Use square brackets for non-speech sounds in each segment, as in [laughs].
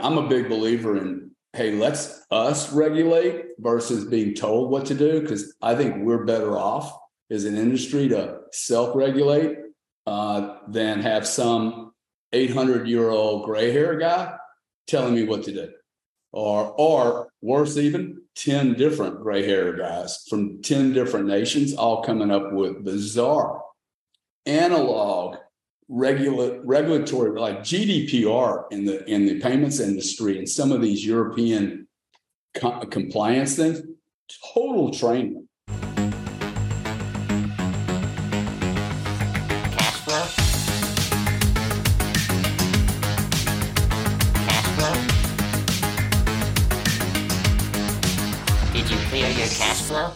I'm a big believer in hey, let's us regulate versus being told what to do because I think we're better off as an industry to self-regulate uh, than have some 800 year old gray hair guy telling me what to do. Or or worse even 10 different gray hair guys from 10 different nations all coming up with bizarre analog regula- regulatory like GDPR in the in the payments industry and some of these European co- compliance things total training Did you clear your cash flow?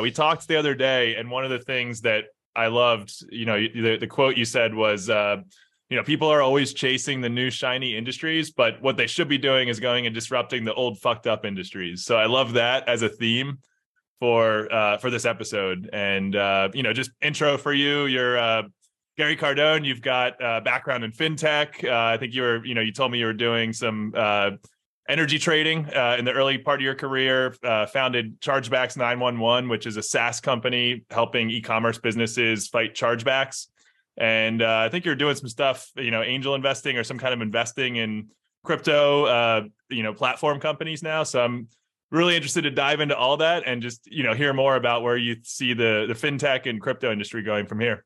We talked the other day, and one of the things that I loved, you know, the, the quote you said was, uh, you know, people are always chasing the new shiny industries, but what they should be doing is going and disrupting the old fucked up industries. So I love that as a theme for uh, for this episode. And uh, you know, just intro for you. You're uh, Gary Cardone. You've got uh, background in fintech. Uh, I think you were, you know, you told me you were doing some uh, energy trading uh, in the early part of your career. Uh, founded Chargebacks 911, which is a SaaS company helping e-commerce businesses fight chargebacks. And uh, I think you're doing some stuff, you know, angel investing or some kind of investing in crypto, uh, you know, platform companies now. So I'm really interested to dive into all that and just, you know, hear more about where you see the the fintech and crypto industry going from here.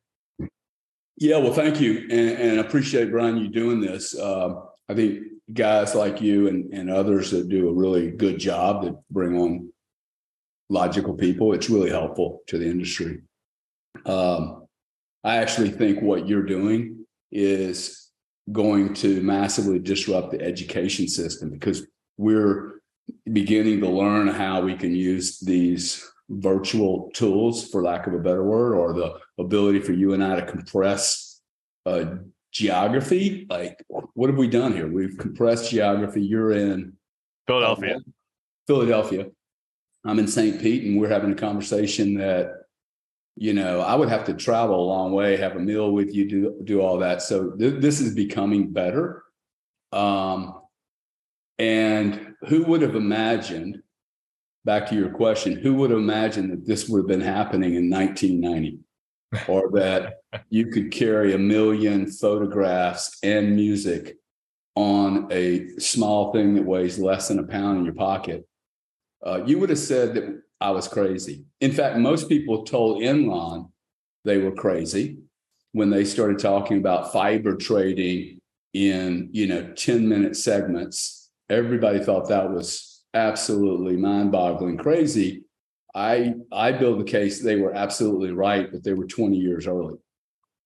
Yeah, well, thank you, and, and I appreciate Brian you doing this. Um, I think guys like you and, and others that do a really good job that bring on logical people, it's really helpful to the industry. Um, I actually think what you're doing is going to massively disrupt the education system because we're beginning to learn how we can use these virtual tools, for lack of a better word, or the ability for you and I to compress a geography. Like, what have we done here? We've compressed geography. You're in Philadelphia. Philadelphia. I'm in St. Pete, and we're having a conversation that, you know, I would have to travel a long way, have a meal with you, do do all that. So th- this is becoming better. Um, and who would have imagined? Back to your question, who would have imagined that this would have been happening in 1990? Or that you could carry a million photographs and music on a small thing that weighs less than a pound in your pocket, uh, you would have said that I was crazy. In fact, most people told Enron they were crazy when they started talking about fiber trading in you know 10 minute segments everybody thought that was absolutely mind-boggling crazy I I build the case they were absolutely right, but they were 20 years early.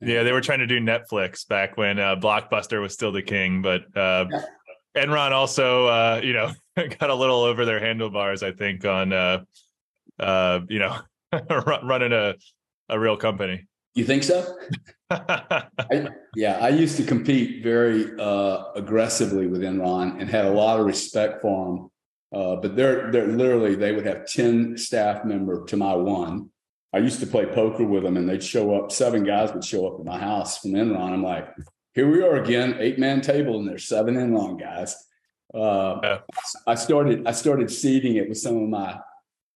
Yeah, they were trying to do Netflix back when uh, Blockbuster was still the king, but uh, yeah. Enron also, uh, you know, [laughs] got a little over their handlebars, I think, on uh, uh, you know, [laughs] running a a real company. You think so? [laughs] I, yeah, I used to compete very uh, aggressively with Enron and had a lot of respect for them uh, but they're they're literally they would have 10 staff member to my one. I used to play poker with them and they'd show up, seven guys would show up at my house from Enron. I'm like, here we are again, eight man table, and there's seven Enron guys. Uh, yeah. I started I started seeding it with some of my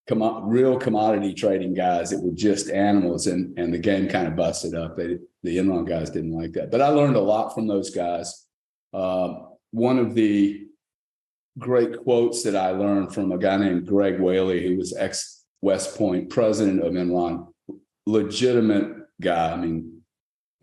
com- real commodity trading guys that were just animals, and and the game kind of busted up. They, the Enron guys didn't like that, but I learned a lot from those guys. Uh, one of the great quotes that I learned from a guy named Greg Whalley, who was ex West Point president of Enron, legitimate guy. I mean,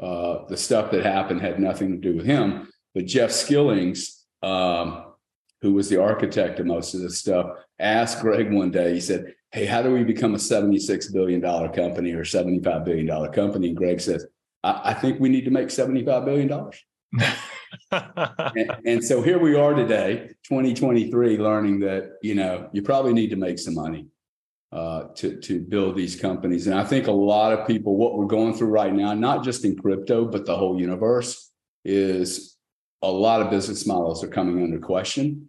uh, the stuff that happened had nothing to do with him. But Jeff Skillings, um, who was the architect of most of this stuff, asked Greg one day, he said, Hey, how do we become a $76 billion company or $75 billion company? And Greg says, I, I think we need to make $75 billion. [laughs] [laughs] and, and, so here we are today, 2023, learning that you know you probably need to make some money uh, to to build these companies. And I think a lot of people, what we're going through right now, not just in crypto, but the whole universe, is a lot of business models are coming under question,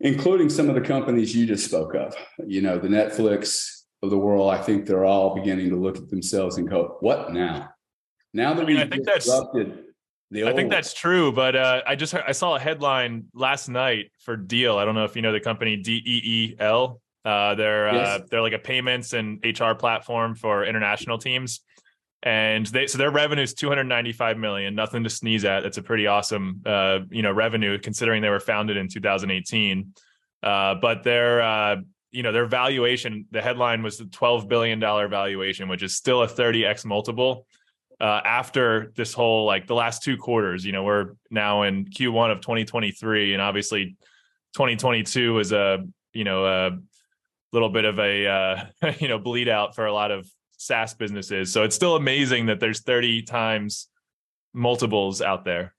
including some of the companies you just spoke of. You know, the Netflix of the world. I think they're all beginning to look at themselves and go, "What now?" Now that I mean, we've I think disrupted I think that's true, but uh, I just I saw a headline last night for Deel. I don't know if you know the company D E E L. Uh, they're yes. uh, they're like a payments and HR platform for international teams, and they so their revenue is 295 million. Nothing to sneeze at. That's a pretty awesome uh, you know revenue considering they were founded in 2018. Uh, but their uh, you know their valuation, the headline was the 12 billion dollar valuation, which is still a 30x multiple uh, after this whole like the last two quarters. You know, we're now in Q1 of 2023, and obviously 2022 is a you know a little bit of a uh, [laughs] you know bleed out for a lot of SaaS businesses. So it's still amazing that there's 30 times multiples out there.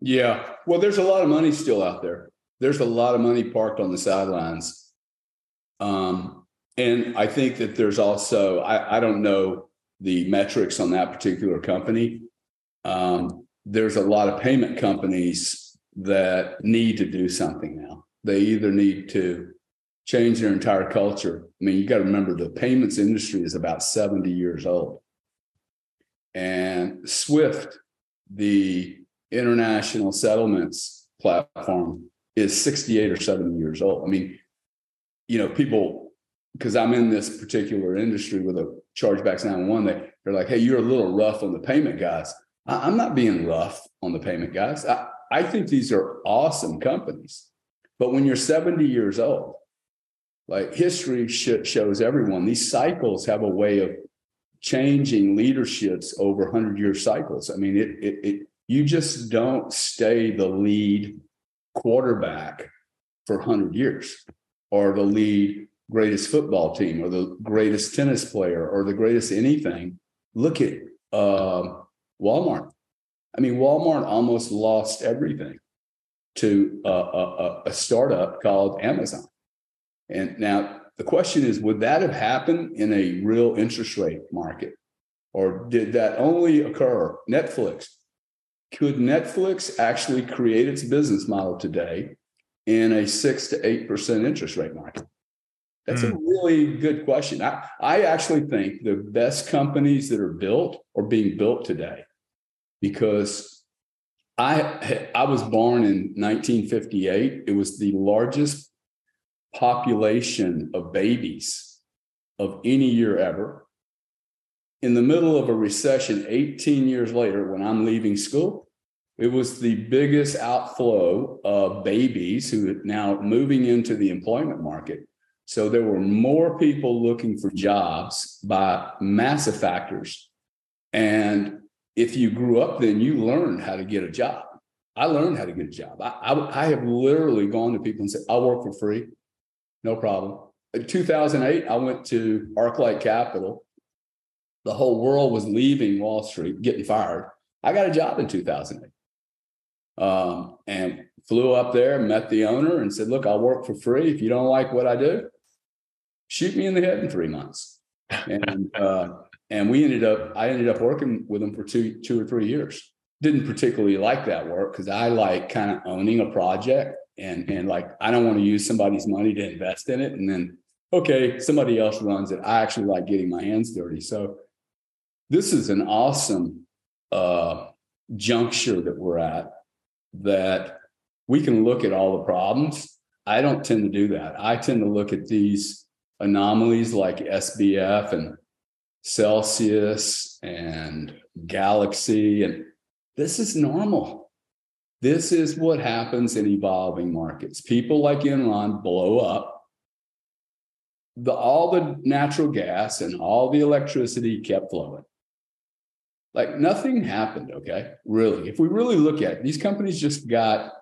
Yeah, well, there's a lot of money still out there. There's a lot of money parked on the sidelines. Um, and I think that there's also I, I don't know the metrics on that particular company. Um, there's a lot of payment companies that need to do something now. They either need to change their entire culture. I mean, you got to remember the payments industry is about 70 years old. And Swift, the international settlements platform, is 68 or 70 years old. I mean, you know, people, because I'm in this particular industry with a chargebacks 911, they, they're like, hey, you're a little rough on the payment guys. I, am not being rough on the payment guys. I, I think these are awesome companies. But when you're 70 years old, like history sh- shows everyone, these cycles have a way of changing leaderships over 100 year cycles. I mean, it, it, it you just don't stay the lead quarterback for 100 years or the lead greatest football team or the greatest tennis player or the greatest anything. Look at uh, Walmart. I mean, Walmart almost lost everything to a, a, a startup called Amazon. And now the question is would that have happened in a real interest rate market? Or did that only occur? Netflix. Could Netflix actually create its business model today in a six to 8% interest rate market? That's mm. a hmm. really good question. I, I actually think the best companies that are built are being built today because I I was born in 1958. It was the largest population of babies of any year ever. In the middle of a recession 18 years later, when I'm leaving school, it was the biggest outflow of babies who are now moving into the employment market so there were more people looking for jobs by massive factors. And if you grew up then, you learned how to get a job. I learned how to get a job. I, I, I have literally gone to people and said, I'll work for free. No problem. In 2008, I went to Arclight Capital. The whole world was leaving Wall Street, getting fired. I got a job in 2008. Um, and flew up there, met the owner, and said, Look, I'll work for free. If you don't like what I do, shoot me in the head in three months. And [laughs] uh, and we ended up, I ended up working with them for two, two or three years. Didn't particularly like that work because I like kind of owning a project and and like I don't want to use somebody's money to invest in it. And then okay, somebody else runs it. I actually like getting my hands dirty. So this is an awesome uh, juncture that we're at that we can look at all the problems. I don't tend to do that. I tend to look at these anomalies like SBF and Celsius and Galaxy. And this is normal. This is what happens in evolving markets. People like Enron blow up. The, all the natural gas and all the electricity kept flowing. Like nothing happened, okay? Really. If we really look at it, these companies just got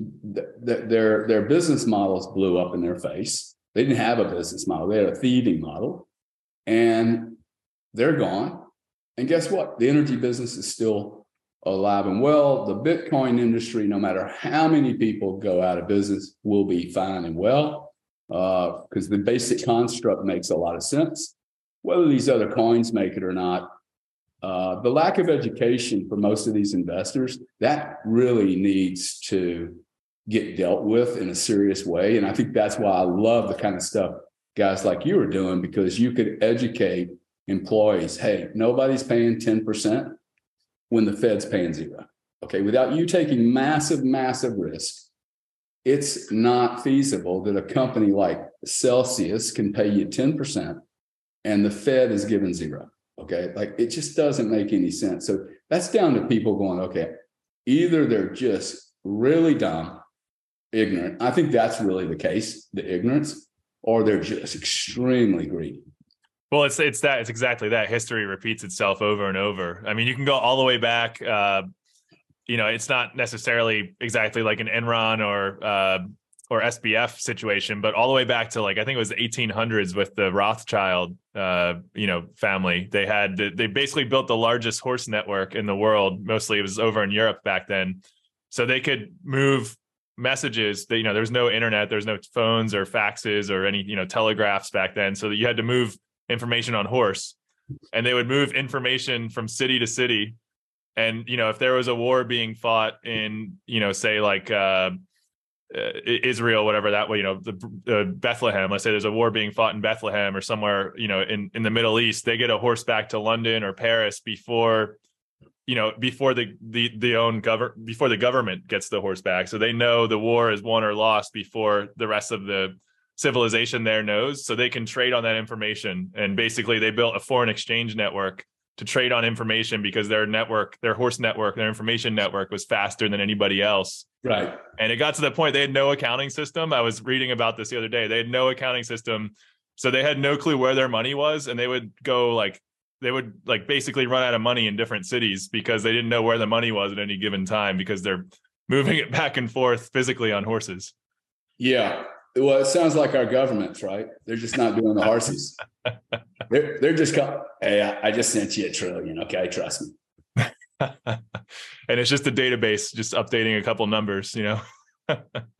their their business models blew up in their face they didn't have a business model, they had a thieving model, and they're gone. And guess what? The energy business is still alive and well. The Bitcoin industry, no matter how many people go out of business, will be fine and well because uh, the basic construct makes a lot of sense. Whether these other coins make it or not, uh, the lack of education for most of these investors that really needs to get dealt with in a serious way. And I think that's why I love the kind of stuff guys like you are doing because you could educate employees hey, nobody's paying 10%. when the Fed's paying zero. Okay, without you taking massive, massive risk, it's not feasible that a company like Celsius can pay you 10% and the Fed is given zero. Okay, like it just doesn't make any sense. So that's down to people going, okay, either they're just really dumb, ignorant. I think that's really the case, the ignorance, or they're just extremely greedy. Well, it's it's that it's exactly that. History repeats itself over and over. I mean, you can go all the way back. Uh, you know, it's not necessarily exactly like an Enron or uh, or SBF situation, but all the way back to like I think it was the 1800s with the Rothschild, uh, you know, family. They had they basically built the largest horse network in the world. Mostly it was over in Europe back then, so they could move messages. That you know, there was no internet, there was no phones or faxes or any you know telegraphs back then, so that you had to move information on horse and they would move information from city to city and you know if there was a war being fought in you know say like uh, uh Israel, whatever that way, you know, the uh, Bethlehem. Let's say there's a war being fought in Bethlehem or somewhere, you know, in in the Middle East. They get a horse back to London or Paris before, you know, before the the the own govern before the government gets the horse back. So they know the war is won or lost before the rest of the civilization there knows. So they can trade on that information. And basically they built a foreign exchange network to trade on information because their network their horse network their information network was faster than anybody else. Right. And it got to the point they had no accounting system. I was reading about this the other day. They had no accounting system. So they had no clue where their money was. And they would go like they would like basically run out of money in different cities because they didn't know where the money was at any given time because they're [laughs] moving it back and forth physically on horses yeah well, it sounds like our governments, right? They're just not doing the horses. [laughs] they're they're just come. Hey, I, I just sent you a trillion. Okay, trust me. [laughs] and it's just a database, just updating a couple numbers. You know.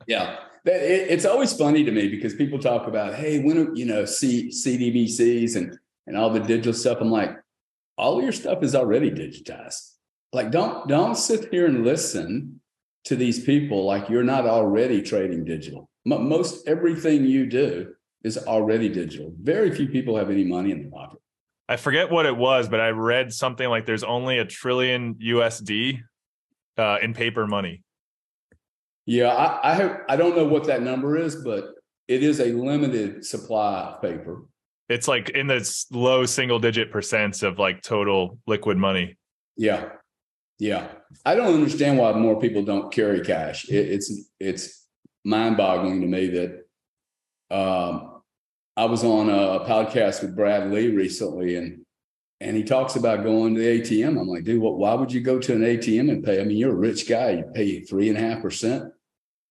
yeah, it, it's always funny to me because people talk about, hey, when you know, C, CBDCs and and all the digital stuff. I'm like, all your stuff is already digitized. Like, don't don't sit here and listen to these people like you're not already trading digital most everything you do is already digital. Very few people have any money in their pocket. I forget what it was, but I read something like there's only a trillion USD uh, in paper money. Yeah, I I, have, I don't know what that number is, but it is a limited supply of paper. It's like in the low single digit percents of like total liquid money. Yeah, yeah. I don't understand why more people don't carry cash. It, it's it's mind boggling to me that um, I was on a podcast with Brad Lea recently and and he talks about going to the ATM. I'm like, dude, what, why would you go to an ATM and pay? I mean, you're a rich guy, you pay three and a half percent.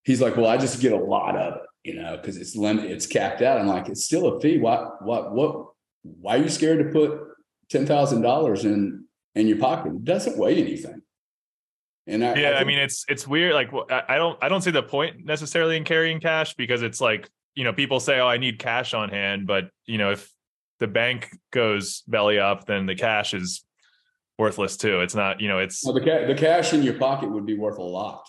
He's like, well, I just get a lot of it, you know, because it's limited, it's capped out. I'm like, it's still a fee. Why, what, what, why are you scared to put ten thousand dollars in in your pocket? It doesn't weigh anything. And I, yeah, I, think, I, mean, it's it's weird. Like, I don't I don't see the point necessarily in carrying cash because it's like you know people say, oh, I need cash on hand, but you know if the bank goes belly up, then the cash is worthless too. It's not you know it's well, the ca- the cash in your pocket would be worth a lot.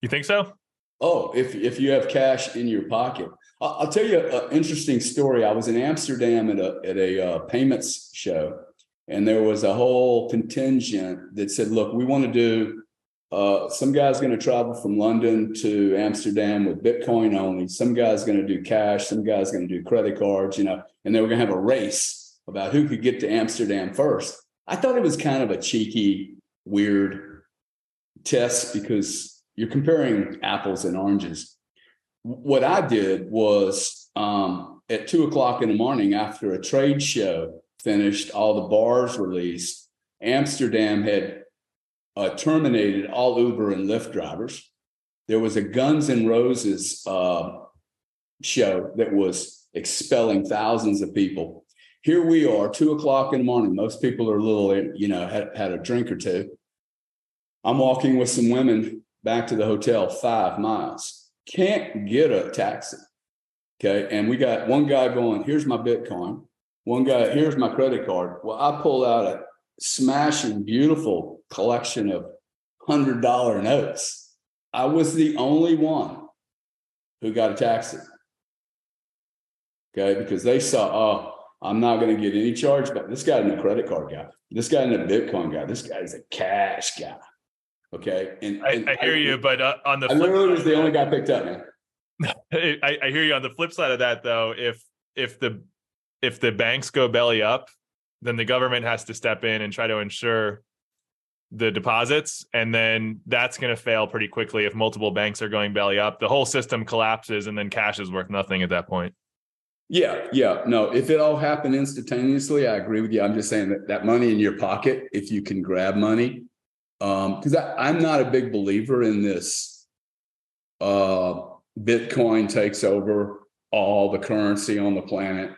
You think so? Oh, if if you have cash in your pocket, I'll, I'll tell you an interesting story. I was in Amsterdam at a at a uh, payments show, and there was a whole contingent that said, "Look, we want to do." Uh, some guy's going to travel from London to Amsterdam with Bitcoin only. Some guy's going to do cash. Some guy's going to do credit cards, you know, and they were going to have a race about who could get to Amsterdam first. I thought it was kind of a cheeky, weird test because you're comparing apples and oranges. What I did was um, at two o'clock in the morning after a trade show finished, all the bars released. Amsterdam had uh, terminated all Uber and Lyft drivers. There was a Guns N' Roses uh, show that was expelling thousands of people. Here we are, two o'clock in the morning. Most people are a little, you know, had, had a drink or two. I'm walking with some women back to the hotel, five miles. Can't get a taxi. Okay. And we got one guy going, here's my Bitcoin. One guy, here's my credit card. Well, I pull out a smashing, beautiful collection of hundred dollar notes. I was the only one who got a taxi. Okay, because they saw, oh, I'm not going to get any charge back. This guy's a credit card guy. This guy's a Bitcoin guy. This guy's a cash guy. Okay. And, I, and I hear you, but uh, on the I flip literally was side only guy picked up, man. [laughs] I, I hear you on the flip side of that though if if the if the banks go belly up then the government has to step in and try to ensure the deposits and then that's going to fail pretty quickly if multiple banks are going belly up the whole system collapses and then cash is worth nothing at that point Yeah, yeah. No, if it all happened instantaneously, I agree with you. I'm just saying that that money in your pocket, if you can grab money, um, because I'm not a big believer in this uh Bitcoin takes over all the currency on the planet.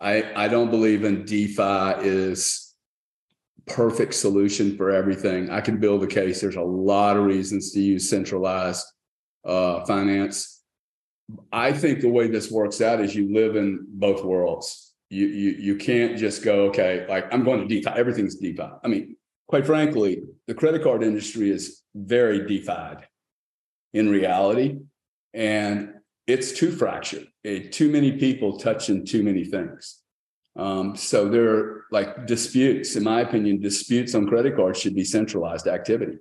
I I don't believe in DeFi is perfect solution for everything. I can build a case. There's a lot of reasons to use centralized uh finance. I think the way this works out is you live in both worlds. You you you can't just go, okay, like I'm going to DeFi, everything's DeFi. I mean, quite frankly, the credit card industry is very DeFi'd in reality. And it's too fractured. Eh, too many people touching too many things. Um, so there are like disputes, in my opinion, disputes on credit cards should be centralized activity.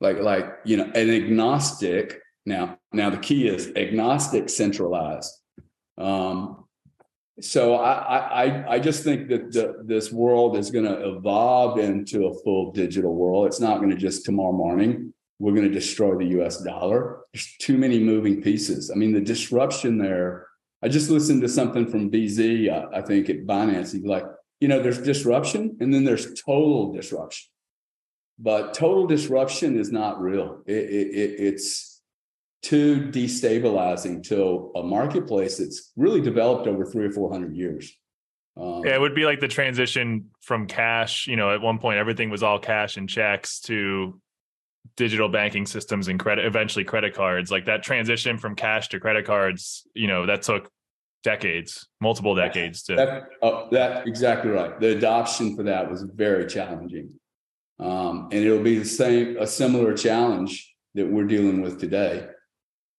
Like, like, you know, an agnostic now, now the key is agnostic centralized. Um, so I, I, I- just think that the, this world is going to evolve into a full digital world. It's not going to just tomorrow morning. We're going to destroy the U.S. dollar. There's too many moving pieces. I mean, the disruption there. I just listened to something from CZ. I, I think at Binance. He's like, you know, there's disruption, and then there's total disruption. But total disruption is not real. It, it, it, it's too destabilizing to a marketplace that's really developed over three or four hundred years. Um, yeah it would be like the transition from cash you know at one point everything was all cash and checks to digital banking systems and credit eventually credit cards like that transition from cash to credit cards you know that took decades multiple decades to That, oh, that exactly right. The adoption for that was very challenging. Um, and it'll be the same, a similar challenge that we're dealing with today.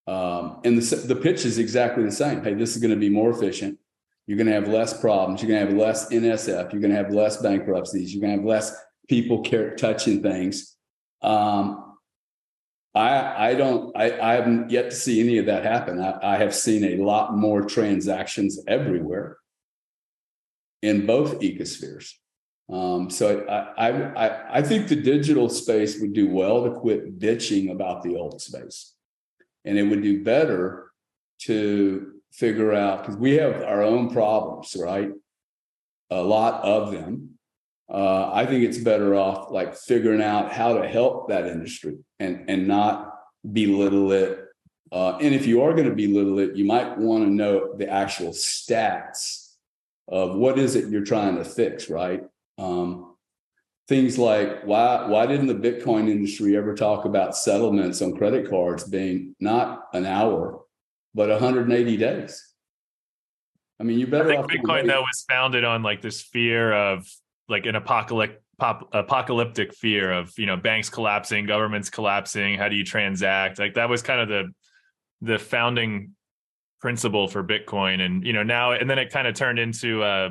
Um, and the, the pitch is exactly the same. Hey, this is going to be more efficient. You're going to have less problems. You're going to have less NSF. You're going to have less bankruptcies. You're going to have less people care, touching things. Um, I, I don't, I, I haven't yet to see any of that happen. I, I have seen a lot more transactions everywhere in both ecospheres. Um, so I, I, I, I think the digital space would do well to quit bitching about the old space. And it would do better to figure out, because we have our own problems, right? A lot of them. Uh, I think it's better off like figuring out how to help that industry and, and not belittle it. Uh, and if you are going to belittle it, you might want to know the actual stats of what is it you're trying to fix, right? Um, things like why why didn't the Bitcoin industry ever talk about settlements on credit cards being not an hour, but 180 days? I mean, you're I better think off. Bitcoin though was founded on like this fear of like an apocalyptic pop, apocalyptic fear of you know banks collapsing, governments collapsing. How do you transact? Like that was kind of the the founding principle for Bitcoin, and you know now and then it kind of turned into uh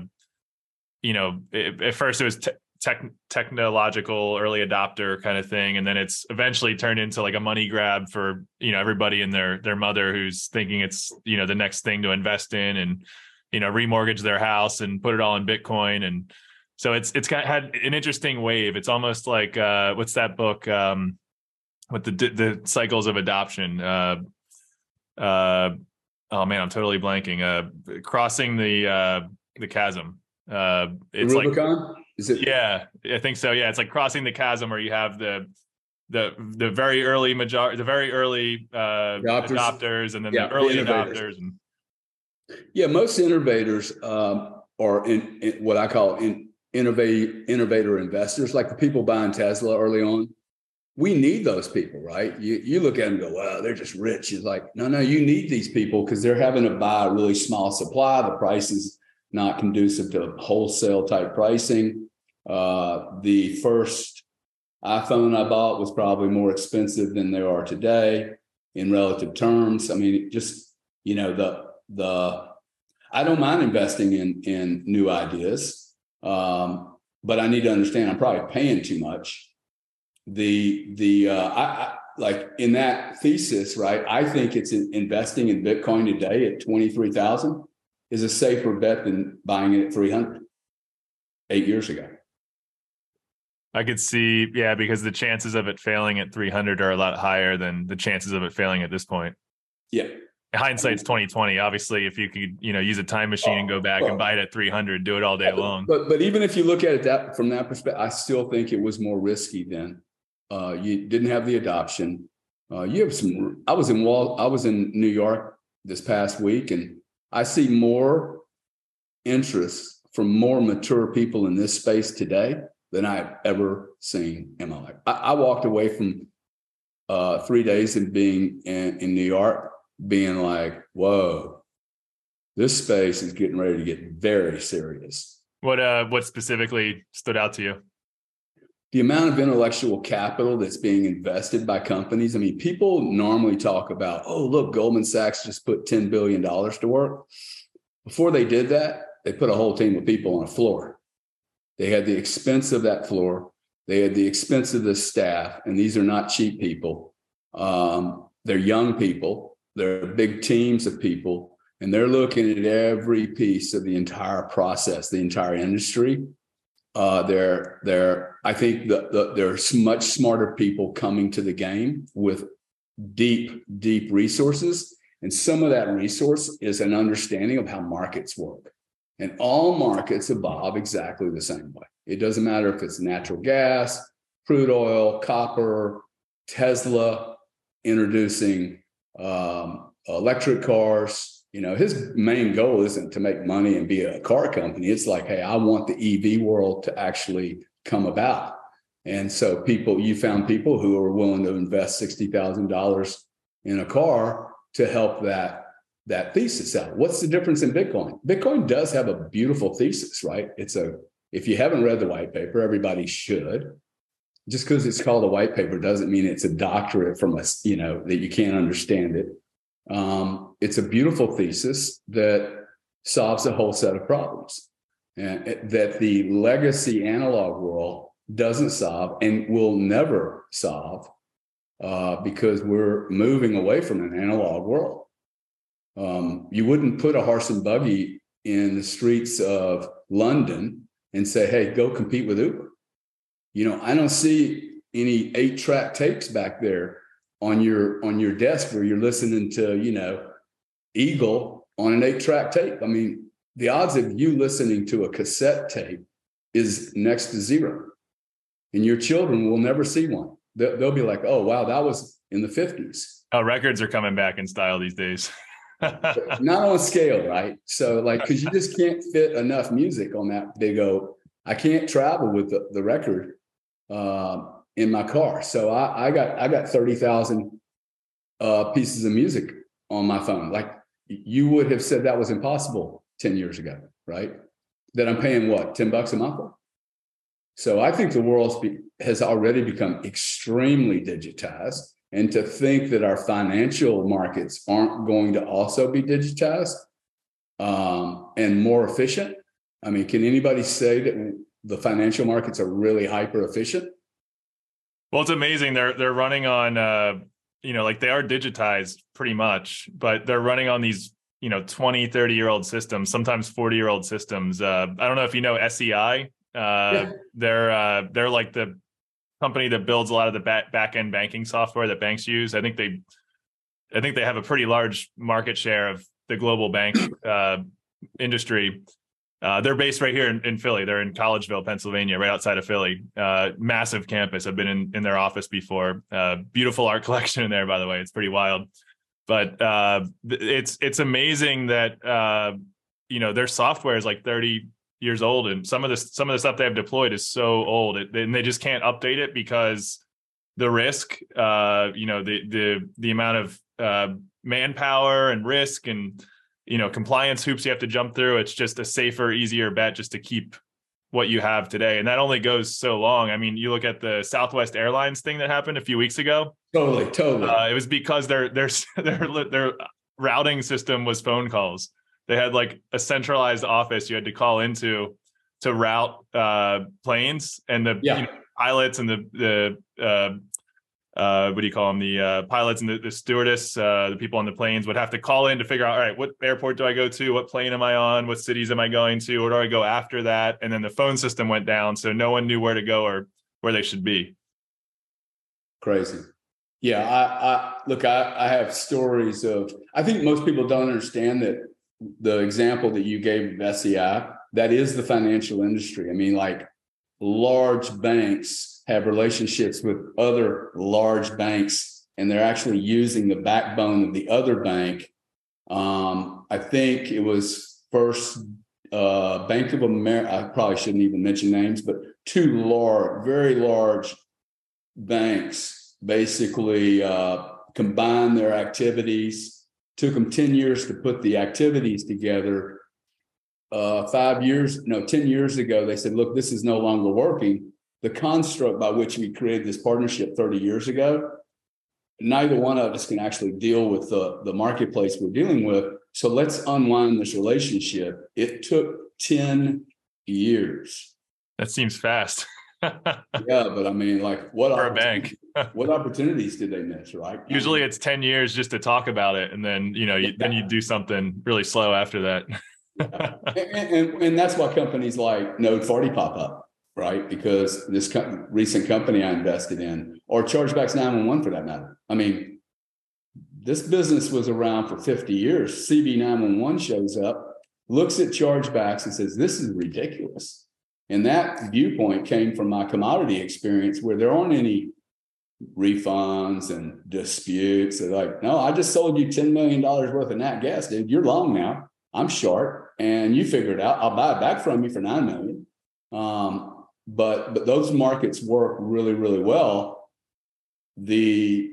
you know it, at first it was te- tech technological early adopter kind of thing, and then it's eventually turned into like a money grab for you know everybody and their their mother who's thinking it's you know the next thing to invest in and you know remortgage their house and put it all in bitcoin. And so it's it's got had an interesting wave. It's almost like uh what's that book um with the the cycles of adoption? Uh uh oh man i'm totally blanking. Uh crossing the uh the chasm. Uh it's like Rubicon? Is it? yeah i think so yeah it's like crossing the chasm where you have the the the very early major the very early uh Adopters. adopters and then Yeah, the the early innovators. adopters and Yeah, most innovators um, are in, in what I call in, innovate innovator investors, like the people buying Tesla early on. We need those people, right? You you look at them and go, "Wow, they're just rich." It's like, no, no, you need these people because they're having to buy a really small supply. The price is not conducive to wholesale type pricing. Uh, the first iPhone I bought was probably more expensive than they are today in relative terms. I mean, just you know the the I don't mind investing in in new ideas, um, but I need to understand I'm probably paying too much. The the uh, I, I like in that thesis, right? I think it's in investing in Bitcoin today at twenty three thousand is a safer bet than buying it at three hundred eight years ago. I could see, yeah, because the chances of it failing at 300 are a lot higher than the chances of it failing at this point. Yeah. Hindsight's 2020. Obviously, if you could, you know, use a time machine and go back and buy it at 300, do it all day long. But but even if you look at it that from that perspective, I still think it was more risky then. Uh, you didn't have the adoption. Uh, you have some. I was in Wall. I was in New York this past week, and I see more interest from more mature people in this space today than I've ever seen in my life. I, I walked away from uh, three days of being in, in New York, being like, "Whoa, this space is getting ready to get very serious." What uh, what specifically stood out to you? The amount of intellectual capital that's being invested by companies. I mean, people normally talk about, "Oh, look, Goldman Sachs just put ten billion dollars to work." Before they did that, they put a whole team of people on a floor they had the expense of that floor. They had the expense of the staff, and these are not cheap people. Um, they're young people. They're big teams of people, and they're looking at every piece of the entire process, the entire industry. Uh, they're they're I think that the, there's much smarter people coming to the game with deep deep resources, and some of that resource is an understanding of how markets work. And all markets evolve exactly the same way. It doesn't matter if it's natural gas, crude oil, copper, Tesla introducing um, electric cars. You know, his main goal isn't to make money and be a car company. It's like, hey, I want the EV world to actually come about. And so people, you found people who are willing to invest $60,000 in a car to help that that thesis out. What's the difference in Bitcoin? Bitcoin does have a beautiful thesis, right? It's a if you haven't read the white paper, everybody should. Just because it's called a white paper doesn't mean it's a doctorate from us, you know, that you can't understand it. Um, it's a beautiful thesis that solves a whole set of problems and that the legacy analog world doesn't solve and will never solve uh, because we're moving away from an analog world. Um, you wouldn't put a horse and buggy in the streets of London and say, hey, go compete with Uber. You know, I don't see any eight track tapes back there on your on your desk where you're listening to, you know, Eagle on an eight track tape. I mean, the odds of you listening to a cassette tape is next to zero. And your children will never see one. They'll, they'll be like, oh, wow, that was in the 50s. Oh, records are coming back in style these days. [laughs] not on scale, right? So like, because you just can't fit enough music on that big old. I can't travel with the, the record uh, in my car. So I, I got I got thirty thousand uh, pieces of music on my phone. Like you would have said that was impossible ten years ago, right? That I'm paying what ten bucks a month. So I think the world has already become extremely digitized and to think that our financial markets aren't going to also be digitized um, and more efficient. I mean, can anybody say that the financial markets are really hyper efficient? Well, it's amazing. They're they're running on uh, you know, like they are digitized pretty much, but they're running on these, you know, 20, 30 year old systems, sometimes 40 year old systems. Uh, I don't know if you know SEI. Uh, yeah. they're uh, they're like the company that builds a lot of the back back end banking software that banks use. I think they, I think they have a pretty large market share of the global bank [clears throat] uh, industry. Uh, they're based right here in, in, Philly. They're in Collegeville, Pennsylvania, right outside of Philly. Uh, massive campus. I've been in, in their office before. Uh, beautiful art [laughs] collection in there, by the way. It's pretty wild. But uh, it's it's amazing that uh, you know their software is like 30 years old, and some of this some of the stuff they have deployed is so old, it, and they just can't update it because the risk, uh, you know, the the the amount of uh, manpower and risk and you know compliance hoops you have to jump through. It's just a safer, easier bet just to keep what you have today, and that only goes so long. I mean, you look at the Southwest Airlines thing that happened a few weeks ago. Totally, totally. Uh, it was because their their [laughs] their their routing system was phone calls they had like a centralized office you had to call into to route uh, planes and the Yeah. you know, pilots and the the uh, uh, what do you call them? The uh, pilots and the, the stewardess, uh, the people on the planes would have to call in to figure out, all right, what airport do I go to? What plane am I on? What cities am I going to? Where do I go after that? And then the phone system went down, so no one knew where to go or where they should be. Crazy. Yeah, I, I look, I, I have stories of, I think most people don't understand that the example that you gave of SEI, that is the financial industry. I mean, like large banks have relationships with other large banks, and they're actually using the backbone of the other bank. Um, I think it was first uh, Bank of America. I probably shouldn't even mention names, but two large, very large banks basically uh, combined their activities. Took them 10 years to put the activities together. Uh, five years, no, 10 years ago, they said, look, this is no longer working. The construct by which we created this partnership 30 years ago, neither one of us can actually deal with the, the marketplace we're dealing with. So let's unwind this relationship. It took 10 years. That seems fast [laughs] Yeah, but I mean, like what for a bank. [laughs] what opportunities did they miss, right? Usually, it's ten years just to talk about it, and then you know, you, then you do something really slow after that. [laughs] and, and, and that's why companies like Node 40 pop up, right? Because this co- recent company I invested in, or Chargebacks 911 for that matter. I mean, this business was around for 50 years. CB 911 shows up, looks at chargebacks and says, This is ridiculous. And that viewpoint came from my commodity experience where there aren't any refunds and disputes. They're like, no, I just sold you $10 million worth of nat gas, dude. You're long now. I'm short and you figure it out. I'll buy it back from you for nine million. Um, but but those markets work really, really well. The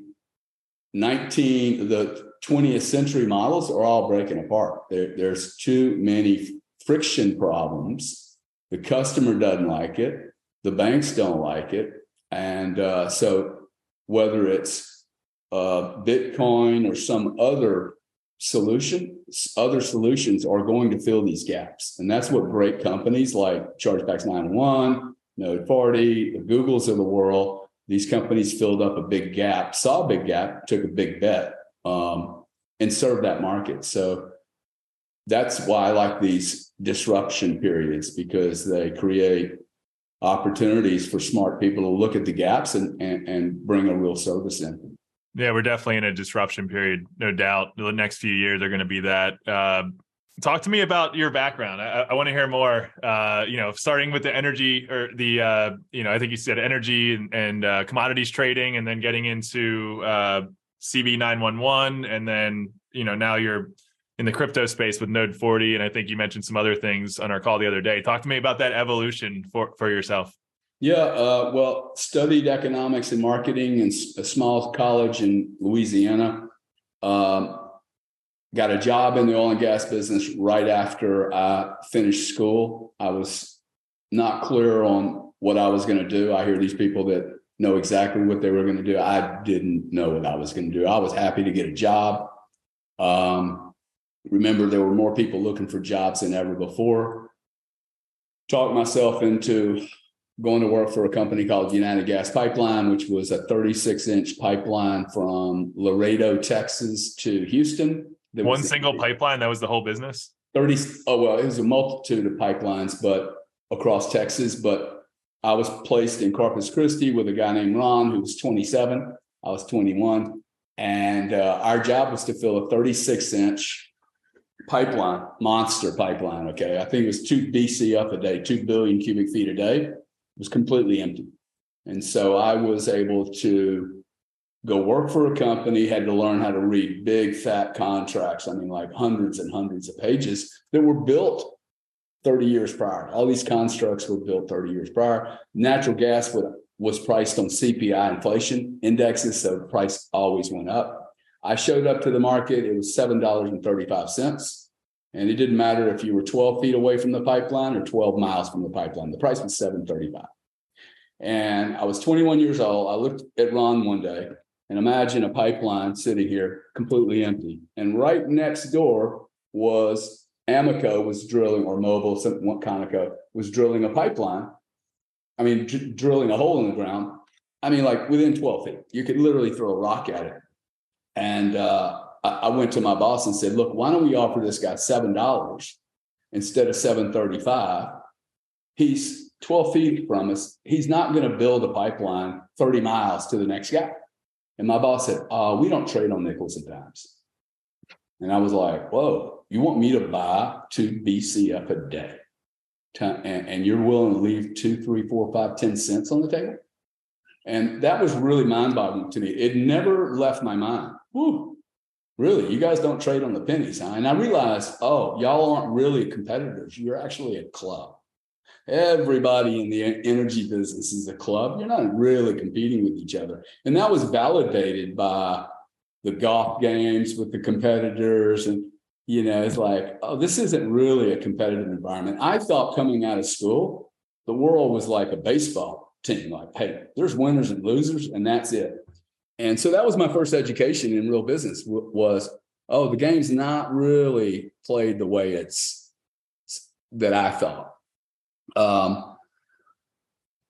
19, the 20th century models are all breaking apart. There, there's too many friction problems. The customer doesn't like it, the banks don't like it. And uh, so whether it's uh, Bitcoin or some other solution, other solutions are going to fill these gaps. And that's what great companies like Chargebacks 901, Node 40, the Googles of the world, these companies filled up a big gap, saw a big gap, took a big bet, um, and served that market. So that's why I like these disruption periods because they create opportunities for smart people to look at the gaps and, and, and bring a real service in. Yeah, we're definitely in a disruption period, no doubt. The next few years are going to be that. Uh, talk to me about your background. I, I want to hear more. Uh, you know, starting with the energy or the, uh, you know, I think you said energy and, and uh, commodities trading, and then getting into uh, CB nine one one, and then you know now you're in the crypto space with Node forty, and I think you mentioned some other things on our call the other day. Talk to me about that evolution for for yourself. Yeah, uh, well, studied economics and marketing in a small college in Louisiana. Um, got a job in the oil and gas business right after I finished school. I was not clear on what I was going to do. I hear these people that know exactly what they were going to do. I didn't know what I was going to do. I was happy to get a job. Um, remember, there were more people looking for jobs than ever before. Talked myself into going to work for a company called United Gas Pipeline, which was a 36 inch pipeline from Laredo, Texas to Houston. There One single pipeline that was the whole business. 30, oh, well, it was a multitude of pipelines, but across Texas. But I was placed in Corpus Christi with a guy named Ron, who was 27. I was 21. And uh, our job was to fill a 36 inch pipeline, monster pipeline. Okay. I think it was two BCF a day, 2 billion cubic feet a day. It was completely empty. And so I was able to go work for a company, had to learn how to read big, fat contracts. I mean, like hundreds and hundreds of pages that were built 30 years prior. All these constructs were built 30 years prior. Natural gas would, was priced on CPI inflation indexes, so the price always went up. I showed up to the market, it was $7.35. And it didn't matter if you were 12 feet away from the pipeline or 12 miles from the pipeline. The price was 735. And I was 21 years old. I looked at Ron one day and imagine a pipeline sitting here completely empty. And right next door was Amoco was drilling, or Mobil, some Conoco was drilling a pipeline. I mean, dr- drilling a hole in the ground. I mean, like within 12 feet, you could literally throw a rock at it. And uh, I, I went to my boss and said, "Look, why don't we offer this guy seven dollars instead of 735? He's 12 feet from us. He's not going to build a pipeline 30 miles to the next guy." And my boss said, uh, "We don't trade on nickels and dimes." And I was like, "Whoa, you want me to buy two BCF a day, and, and you're willing to leave two, three, four, five, ten cents on the table?" And that was really mind-boggling to me. It never left my mind. Whew, really, you guys don't trade on the pennies, huh? And I realized, oh, y'all aren't really competitors. You're actually a club. Everybody in the energy business is a club. You're not really competing with each other. And that was validated by the golf games with the competitors. And, you know, it's like, oh, this isn't really a competitive environment. I thought coming out of school, the world was like a baseball team. Like, hey, there's winners and losers, and that's it. And so that was my first education in real business was, oh, the game's not really played the way it's that I thought. Um,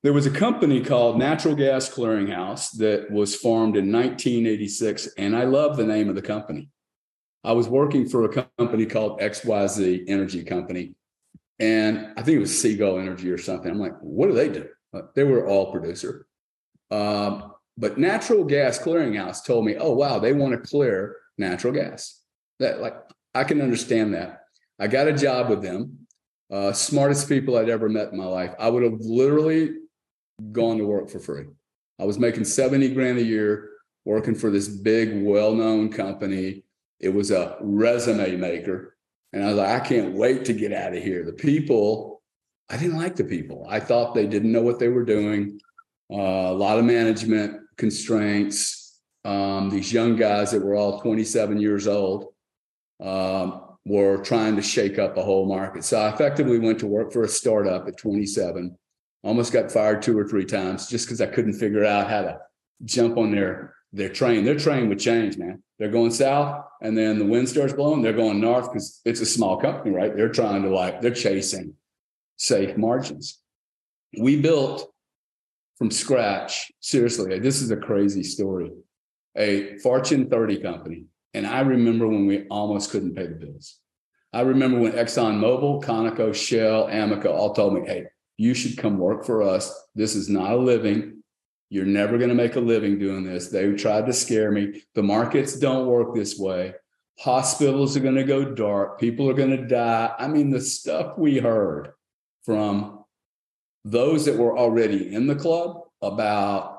there was a company called Natural Gas Clearinghouse that was formed in 1986, and I love the name of the company. I was working for a company called XYZ Energy Company, and I think it was Seagull Energy or something. I'm like, what do they do? They were all producer. Um, but Natural Gas Clearinghouse told me, oh, wow, they want to clear natural gas. That like I can understand that. I got a job with them. Uh, smartest people I'd ever met in my life. I would have literally gone to work for free. I was making 70 grand a year working for this big, well-known company. It was a resume maker. And I was like, I can't wait to get out of here. The people, I didn't like the people. I thought they didn't know what they were doing. Uh, a lot of management constraints. Um, these young guys that were all 27 years old um, were trying to shake up a whole market. So I effectively went to work for a startup at 27. Almost got fired two or three times just because I couldn't figure out how to jump on their their train. Their train would change, man. They're going south, and then the wind starts blowing. They're going north because it's a small company, right? They're trying to like they're chasing safe margins. We built from scratch. Seriously, this is a crazy story. A Fortune 30 company. And I remember when we almost couldn't pay the bills. I remember when ExxonMobil, Conoco, Shell, Amoco all told me, hey, you should come work for us. This is not a living. You're never going to make a living doing this. They tried to scare me. The markets don't work this way. Hospitals are going to go dark. People are going to die. I mean, the stuff we heard from those that were already in the club about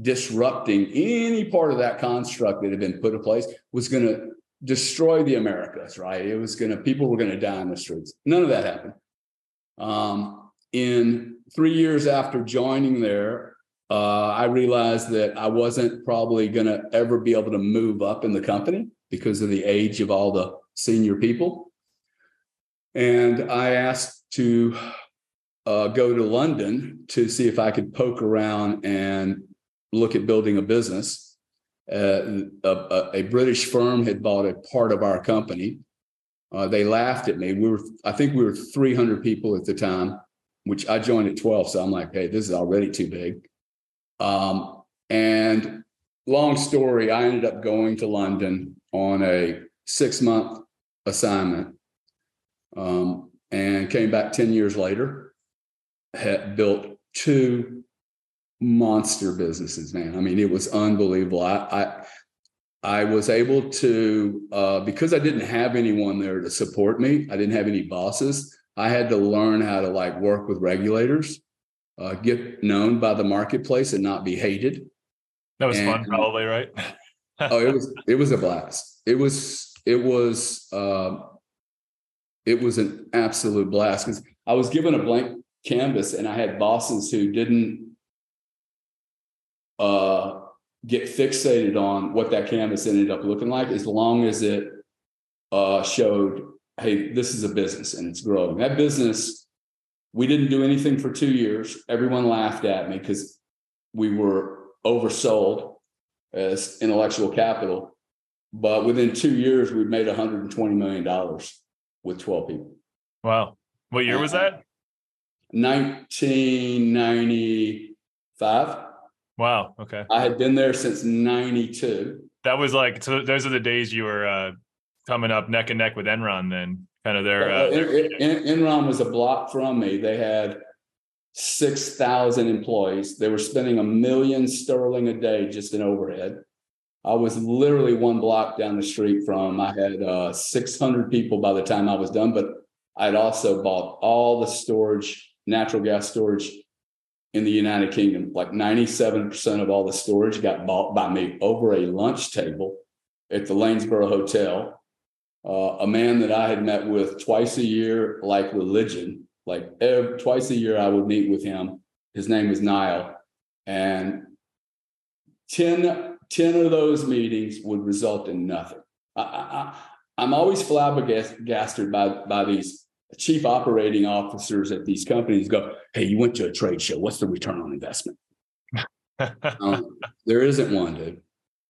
disrupting any part of that construct that had been put in place was going to destroy the Americas, right? It was going to, people were going to die in the streets. None of that happened. Um, in three years after joining there, uh, I realized that I wasn't probably going to ever be able to move up in the company because of the age of all the senior people. And I asked to uh, go to London to see if I could poke around and look at building a business. Uh, a, a, British firm had bought a part of our company. Uh, they laughed at me. We were, I think, we were 300 people at the time, which I joined at 12. So I'm like, hey, this is already too big. Um, and long story, I ended up going to London on a six month assignment um, and came back 10 years later had built two monster businesses, man. I mean, it was unbelievable. I I, I was able to uh, because I didn't have anyone there to support me. I didn't have any bosses. I had to learn how to like work with regulators, uh, get known by the marketplace, and not be hated. That was and, fun, probably, right? oh, it was it was a blast. It was it was uh, it was an absolute blast because I was given a blank canvas and I had bosses who didn't uh, get fixated on what that canvas ended up looking like as long as it uh, showed, hey, this is a business and it's growing. That business, we didn't do anything for two years. Everyone laughed at me because we were oversold as intellectual capital. But within two years, we made $120 million with 12 people. Wow. What year was that? 1995. Wow. Okay. I had been there since 92. That was like, so those are the days you were uh, coming up neck and neck with Enron then kind of their, uh, Enron was a block from me. They had 6,000 employees. They were spending a million sterling a day just in overhead. I was literally one block down the street from, I had uh, 600 people by the time I was done, but I'd also bought all the storage, natural gas storage in the United Kingdom. Like 97% of all the storage got bought by me over a lunch table at the Lanesborough Hotel. Uh, a man that I had met with twice a year, like religion, like every, twice a year, I would meet with him. His name was Niall. And 10, 10 of those meetings would result in nothing. I, I, am always flabbergasted by, by these chief operating officers at these companies go, Hey, you went to a trade show. What's the return on investment? [laughs] um, there isn't one, dude.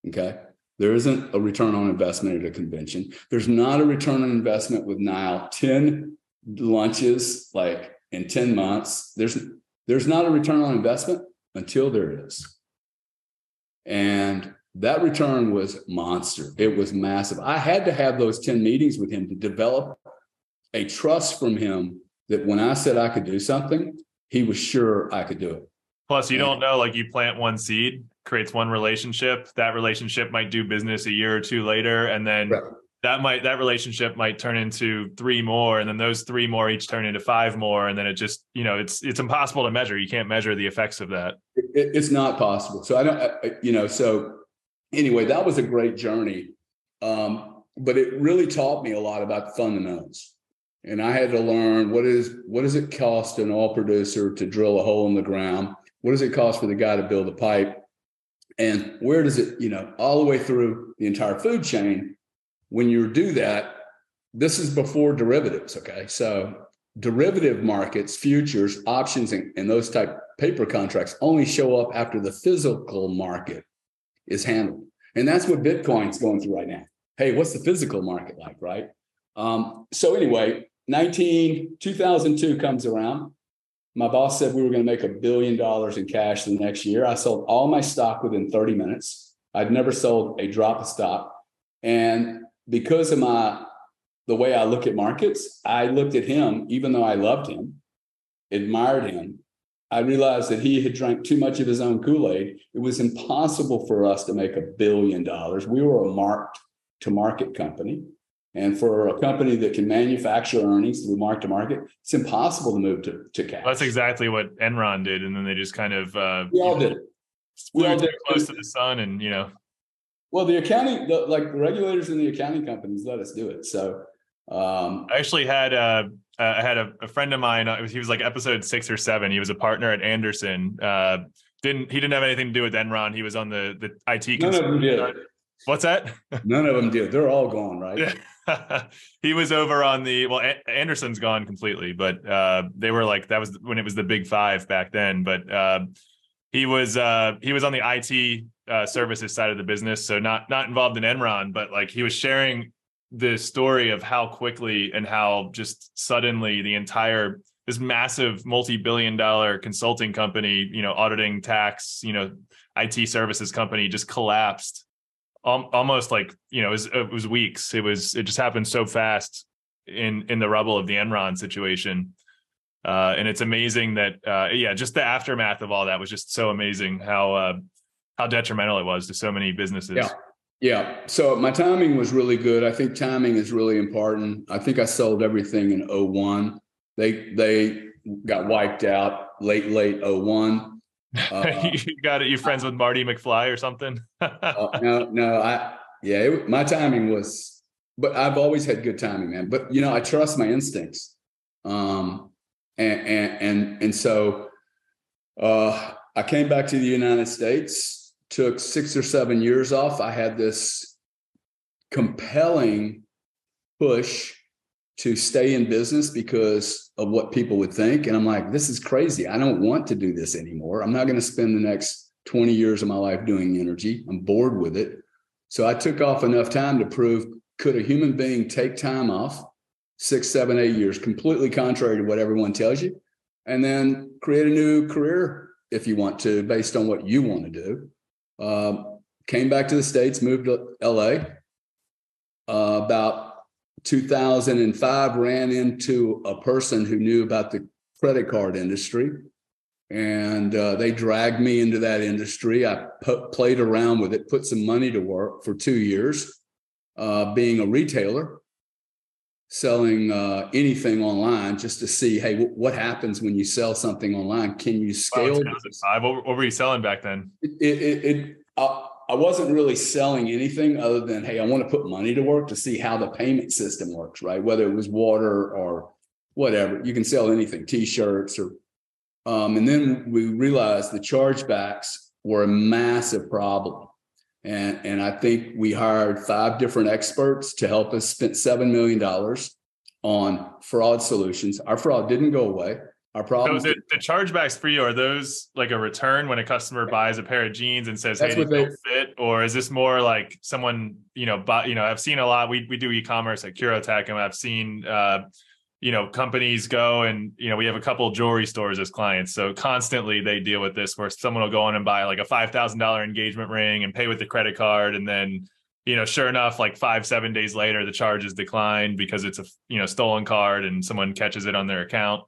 Okay. There isn't a return on investment at a convention. There's not a return on investment with Niall. 10 lunches like in 10 months. There's there's not a return on investment until there is. And that return was monster. It was massive. I had to have those 10 meetings with him to develop a trust from him that when I said I could do something, he was sure I could do it. Plus, you and, don't know, like you plant one seed, creates one relationship. That relationship might do business a year or two later, and then right. that might that relationship might turn into three more, and then those three more each turn into five more, and then it just you know it's it's impossible to measure. You can't measure the effects of that. It, it's not possible. So I don't, I, you know. So anyway, that was a great journey, um, but it really taught me a lot about the fundamentals and I had to learn what is what does it cost an oil producer to drill a hole in the ground? What does it cost for the guy to build a pipe? And where does it, you know, all the way through the entire food chain? When you do that, this is before derivatives. Okay. So derivative markets, futures, options, and, and those type paper contracts only show up after the physical market is handled. And that's what Bitcoin's going through right now. Hey, what's the physical market like, right? Um, so anyway, 19, 2002 comes around. My boss said we were going to make a billion dollars in cash the next year. I sold all my stock within 30 minutes. I'd never sold a drop of stock. And because of my the way I look at markets, I looked at him, even though I loved him, admired him. I realized that he had drank too much of his own Kool-Aid. It was impossible for us to make a billion dollars. We were a marked to market company. And for a company that can manufacture earnings through mark to market, it's impossible to move to, to cash. That's exactly what Enron did. And then they just kind of uh, we all did. We all did close to the sun and you know. Well, the accounting, the, like the regulators and the accounting companies let us do it. So um, I actually had uh, I had a, a, friend of mine. Uh, he was like episode six or seven. He was a partner at Andersen. Uh, didn't he didn't have anything to do with Enron. He was on the the IT. None of them did. What's that? None of them did. They're all gone, right? [laughs] he was over on the well Andersen's gone completely but uh, they were like that was when it was the big five back then but uh, he was uh, he was on the it uh, services side of the business so not not involved in enron but like he was sharing the story of how quickly and how just suddenly the entire this massive multi-billion dollar consulting company you know auditing tax you know it services company just collapsed almost like you know it was, it was weeks. It was it just happened so fast in in the rubble of the enron situation. Uh, and it's amazing that uh, yeah just the aftermath of all that was just so amazing how uh, how detrimental it was to so many businesses. Yeah. Yeah. So my timing was really good. I think timing is really important. I think i sold everything in 01 they they got wiped out late late 01 uh, [laughs] you got it. You friends with Marty McFly or something? uh, [laughs] no, no. I yeah. It, my timing was, but I've always had good timing, man. But you know, I trust my instincts. Um, and and and and so, uh, I came back to the United States. Took six or seven years off. I had this compelling push to stay in business because of what people would think. And I'm like, this is crazy. I don't want to do this anymore. I'm not going to spend the next 20 years of my life doing energy. I'm bored with it. So I took off enough time to prove could a human being take time off, six, seven, eight years, completely contrary to what everyone tells you, and then create a new career if you want to, based on what you want to do. Um, came back to the States, moved to LA. Uh, about 2005, ran into a person who knew about the credit card industry. And uh, they dragged me into that industry. I played around with it, put some money to work for two years, uh, being a retailer selling uh, anything online just to see, hey, w- what happens when you sell something online? Can you scale? Wow, what, what, were you selling back then? It, it, it I, wasn't really selling anything other than, hey, I want to put money to work to see how the payment system works, right? Whether it was water or whatever, you can sell anything, t-shirts or, um, and then we realized the chargebacks were a massive problem. And, and I think we hired five different experts to help us spent $7 million on fraud solutions. Our fraud didn't go away. Our problem. So the, the chargebacks for you are those like a return when a customer buys a pair of jeans and says, "Hey, they don't fit," or is this more like someone you know? Buy, you know, I've seen a lot. We we do e-commerce at Curotec, and I've seen uh, you know companies go and you know we have a couple jewelry stores as clients so constantly they deal with this where someone will go in and buy like a $5000 engagement ring and pay with the credit card and then you know sure enough like five seven days later the charge is declined because it's a you know stolen card and someone catches it on their account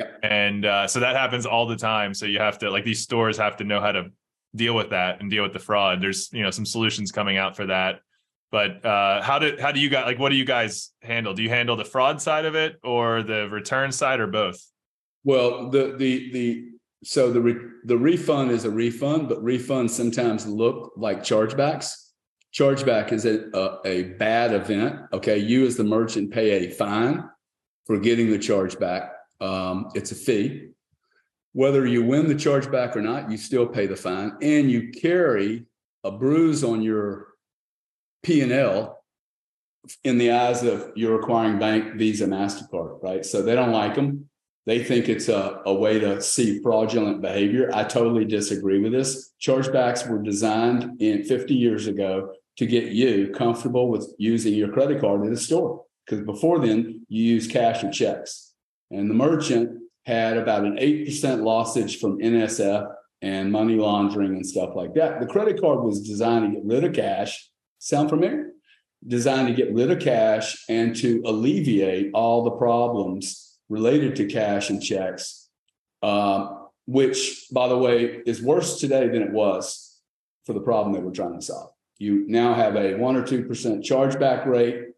yep. and uh, so that happens all the time so you have to like these stores have to know how to deal with that and deal with the fraud there's you know some solutions coming out for that but uh, how do how do you guys like what do you guys handle? Do you handle the fraud side of it or the return side or both? Well, the the the so the re, the refund is a refund, but refunds sometimes look like chargebacks. Chargeback is a, a, a bad event. Okay, you as the merchant pay a fine for getting the chargeback. Um, it's a fee. Whether you win the chargeback or not, you still pay the fine, and you carry a bruise on your P and L in the eyes of your acquiring bank, Visa, Mastercard, right? So they don't like them. They think it's a, a way to see fraudulent behavior. I totally disagree with this. Chargebacks were designed in 50 years ago to get you comfortable with using your credit card at a store. Because before then, you use cash or checks. And the merchant had about an 8% lossage from NSF and money laundering and stuff like that. The credit card was designed to get rid of cash Sound familiar? Designed to get rid of cash and to alleviate all the problems related to cash and checks, um, which, by the way, is worse today than it was for the problem that we're trying to solve. You now have a one or 2% chargeback rate.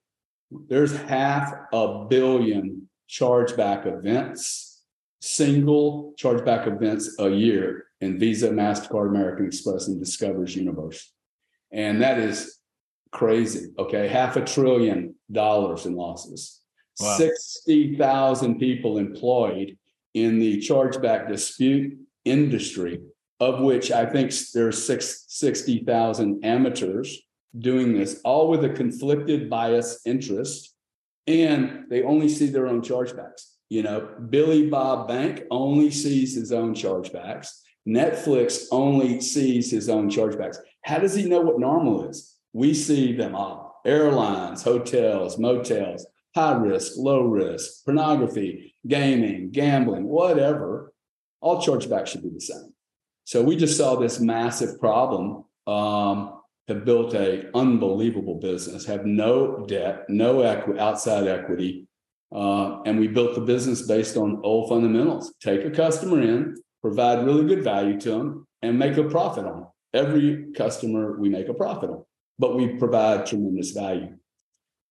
There's half a billion chargeback events, single chargeback events a year in Visa, MasterCard, American Express, and Discover's universe. And that is crazy. Okay. Half a trillion dollars in losses. Wow. 60,000 people employed in the chargeback dispute industry, of which I think there's six, 60,000 amateurs doing this, all with a conflicted bias interest. And they only see their own chargebacks. You know, Billy Bob Bank only sees his own chargebacks. Netflix only sees his own chargebacks. How does he know what normal is? we see them all airlines, hotels, motels, high risk, low risk, pornography, gaming, gambling, whatever. All chargebacks should be the same. So we just saw this massive problem. Um, have built a unbelievable business, have no debt, no equi- outside equity, uh, and we built the business based on old fundamentals. Take a customer in, provide really good value to them, and make a profit on them. Every customer we make a profit on but we provide tremendous value.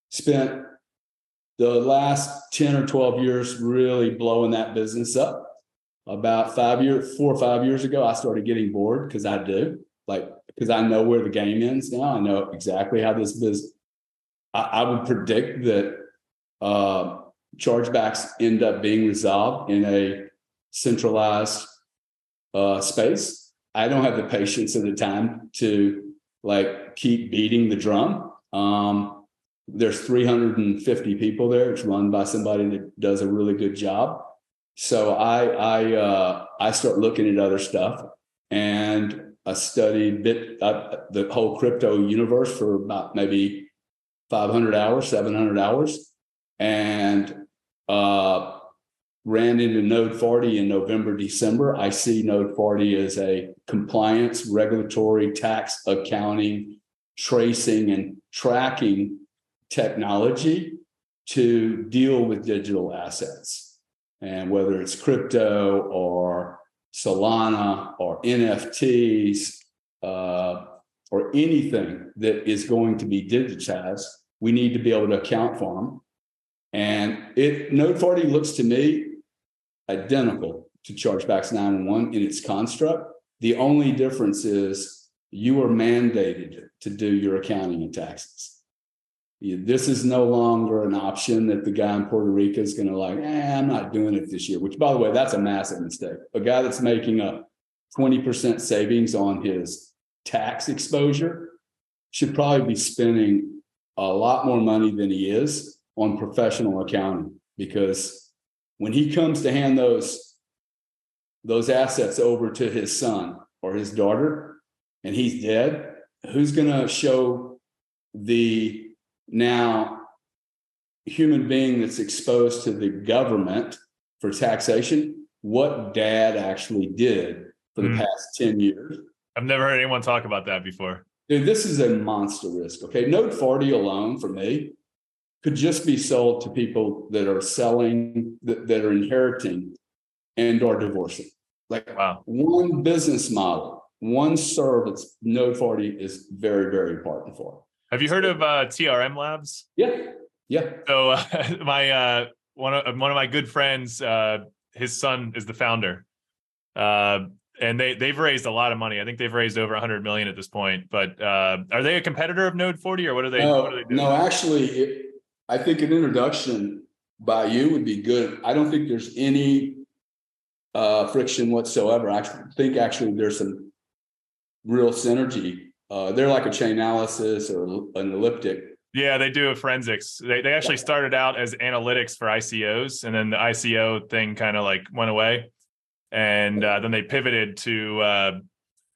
Spent the last 10 or 12 years really blowing that business up. About five years, four or five years ago, I started getting bored because I do, like, because I know where the game ends now. I know exactly how this business, I, I would predict that uh, chargebacks end up being resolved in a centralized uh, space. I don't have the patience and the time to like keep beating the drum. Um, there's 350 people there. It's run by somebody that does a really good job. So I I uh, I start looking at other stuff, and I studied bit uh, the whole crypto universe for about maybe 500 hours, 700 hours, and uh, ran into Node 40 in November, December. I see Node 40 as a compliance, regulatory, tax, accounting, tracing, and tracking technology to deal with digital assets. And whether it's crypto or Solana or NFTs uh, or anything that is going to be digitized, we need to be able to account for them. And it Node 40 looks to me identical to Chargebacks 911 in its construct. The only difference is you are mandated to do your accounting and taxes. This is no longer an option that the guy in Puerto Rico is going to like, eh, I'm not doing it this year, which by the way, that's a massive mistake. A guy that's making a 20% savings on his tax exposure should probably be spending a lot more money than he is on professional accounting because when he comes to hand those those assets over to his son or his daughter and he's dead who's going to show the now human being that's exposed to the government for taxation what dad actually did for the mm. past 10 years? I've never heard anyone talk about that before. Dude, this is a monster risk okay? Node 40 alone for me could just be sold to people that are selling that, that are inheriting and or divorcing. Like wow. one business model one service node 40 is very very important for have you heard of uh, trm labs yeah yeah so uh, [laughs] my uh, one of one of my good friends uh, his son is the founder uh, and they they've raised a lot of money. I think they've raised over 100 million at this point. But uh, are they a competitor of Node 40 or what are they? No, are they no actually, it, I think an introduction by you would be good. I don't think there's any uh, friction whatsoever. I think actually there's some real synergy. Uh, they're like a Chainalysis or an elliptic. Yeah, they do a forensics. They they actually started out as analytics for ICOs, and then the ICO thing kind of like went away, and uh, then they pivoted to uh,